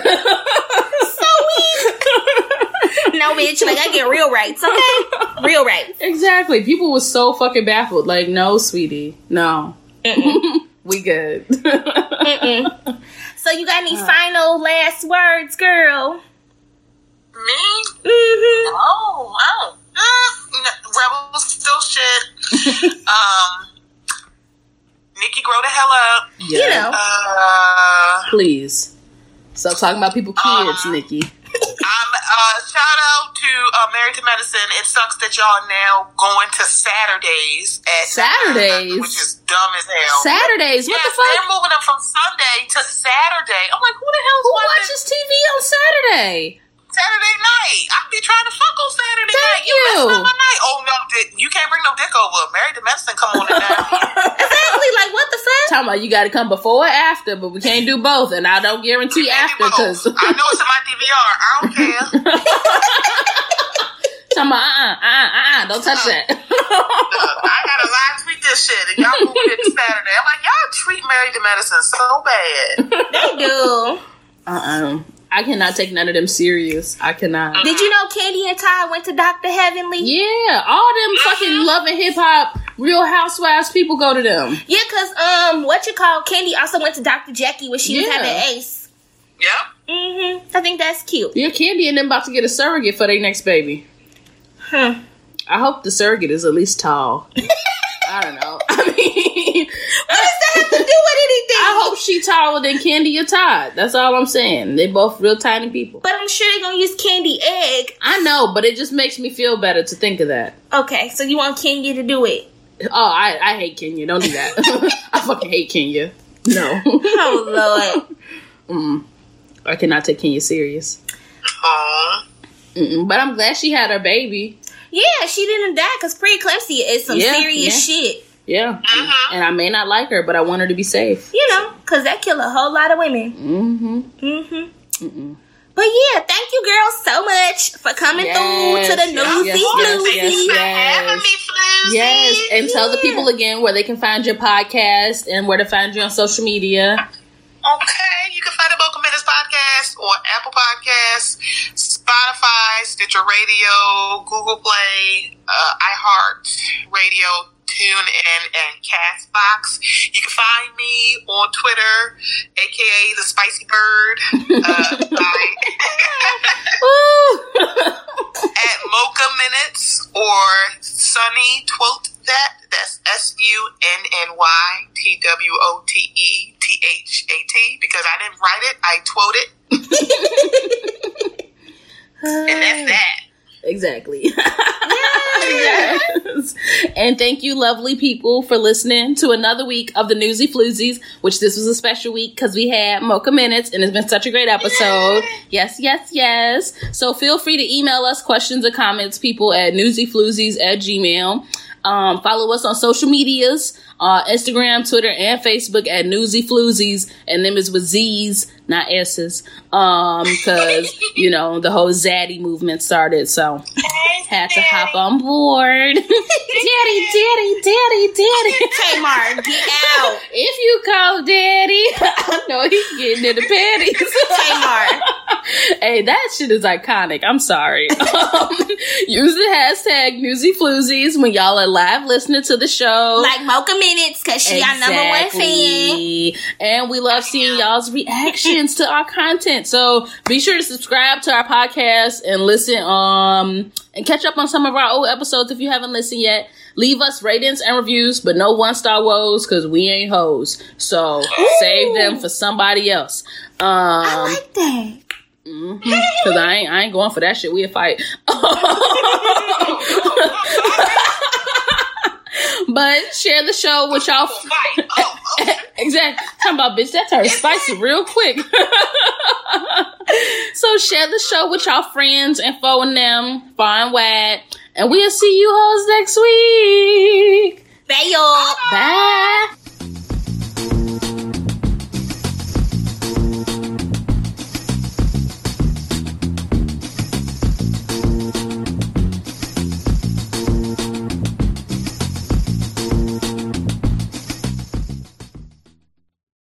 So weak. no, bitch. Like I get real rights, okay? Real rights. exactly. People was so fucking baffled. Like, no, sweetie, no, we good. So you got any uh. final last words, girl? Me? Mm-hmm. Oh, oh. Mm, Rebels still shit. um, Nikki, grow the hell up. yeah. You know. Uh, please stop talking about people kids, Uh, Nikki. I'm uh, shout out to uh, Married to Medicine. It sucks that y'all now going to Saturdays at Saturdays? which is dumb as hell. Saturdays, what yes, the fuck? they're moving them from Sunday to Saturday. I'm like, who the hell Who watching watches TV on Saturday? Saturday night? I be trying to fuck on Saturday Thank night. You you. messing up my night. Oh no, di- you can't bring no dick over. Married to Medicine, come on in now. Exactly. Like what the fuck? Talking about you got to come before or after, but we can't do both, and I don't guarantee after because I know it's in my DVR. I don't care. talking about uh uh uh uh don't touch that. Look, I gotta live tweet this shit, and y'all moving it to Saturday. I'm like, y'all treat Married to Medicine so bad. They do. uh uh I cannot take none of them serious. I cannot. Did you know Kandi and Ty went to Doctor Heavenly? Yeah, all them fucking loving hip hop, Real Housewives people go to them. Yeah, cause um, what you call Kandi also went to Doctor Jackie when she was having Ace. Yep. Mm-hmm. I think that's cute. Yeah, Kandi and them about to get a surrogate for their next baby. Huh. I hope the surrogate is at least tall. I don't know. I mean, What does that have to do with anything? I hope she taller than Kandi or Todd. That's all I'm saying. They both real tiny people. But I'm sure they're gonna use Kandi Egg. I know, but it just makes me feel better to think of that. Okay, so you want Kenya to do it? Oh, I, I hate Kenya. Don't do that. I fucking hate Kenya. No. Oh Lord. I cannot take Kenya serious. Oh, Mm-mm, but I'm glad she had her baby. Yeah, she didn't die because preeclampsia is some Yeah, serious yeah. shit. Yeah, and I may not like her, but I want her to be safe. You know, because that kill a whole lot of women. Mm-hmm. Mm-hmm. But yeah, thank you girls so much for coming Yes, through to the yes, Newsy yes, yes, Floozy. yes, for yes. having me, Floozy. Yes, and tell the people again where they can find your podcast and where to find you on social media. Okay, you can find the Mocha Minutes podcast on Apple Podcasts, Spotify, Stitcher Radio, Google Play, uh, iHeart Radio, TuneIn, and Castbox. You can find me on Twitter, aka the Spicy Bird, uh, at Mocha Minutes or Sunny Twote that. That's S U N N Y T W O T E T H A T because I didn't write it, I twote Exactly. yes. And thank you, lovely people, for listening to another week of the Newsy Floozies, which this was a special week because we had Mocha Minutes and it's been such a great episode. Yes, yes, yes. So feel free to email us questions or comments, people, at newsyfloozies at gmail. Um, follow us on social medias, uh, Instagram, Twitter, and Facebook at Newsy Floozies, and them is with Z's, not S's. Um, cause, you know, the whole Zaddy movement started, so had to hop on board. daddy, daddy, daddy, daddy. Tamar, get out. If you call daddy, I know he's getting in the panties. Tamar. hey, that shit is iconic. I'm sorry. Um, use the hashtag Newsy Floozies when y'all are live listening to the show. Like Mocha Minutes, because she our number one fan. And we love seeing y'all's reactions to our content. So be sure to subscribe to our podcast and listen um and catch up on some of our old episodes if you haven't listened yet. Leave us ratings and reviews, but no one star woes because we ain't hoes. So save them for somebody else. Um I like that. Cause I ain't, I ain't going for that shit. We a fight. but share the show with y'all. Oh, oh. exactly. Talking about bitch, that turned spicy real quick. so share the show with y'all friends and phone them far and wide. And we'll see you hoes next week. Bye, y'all. Bye.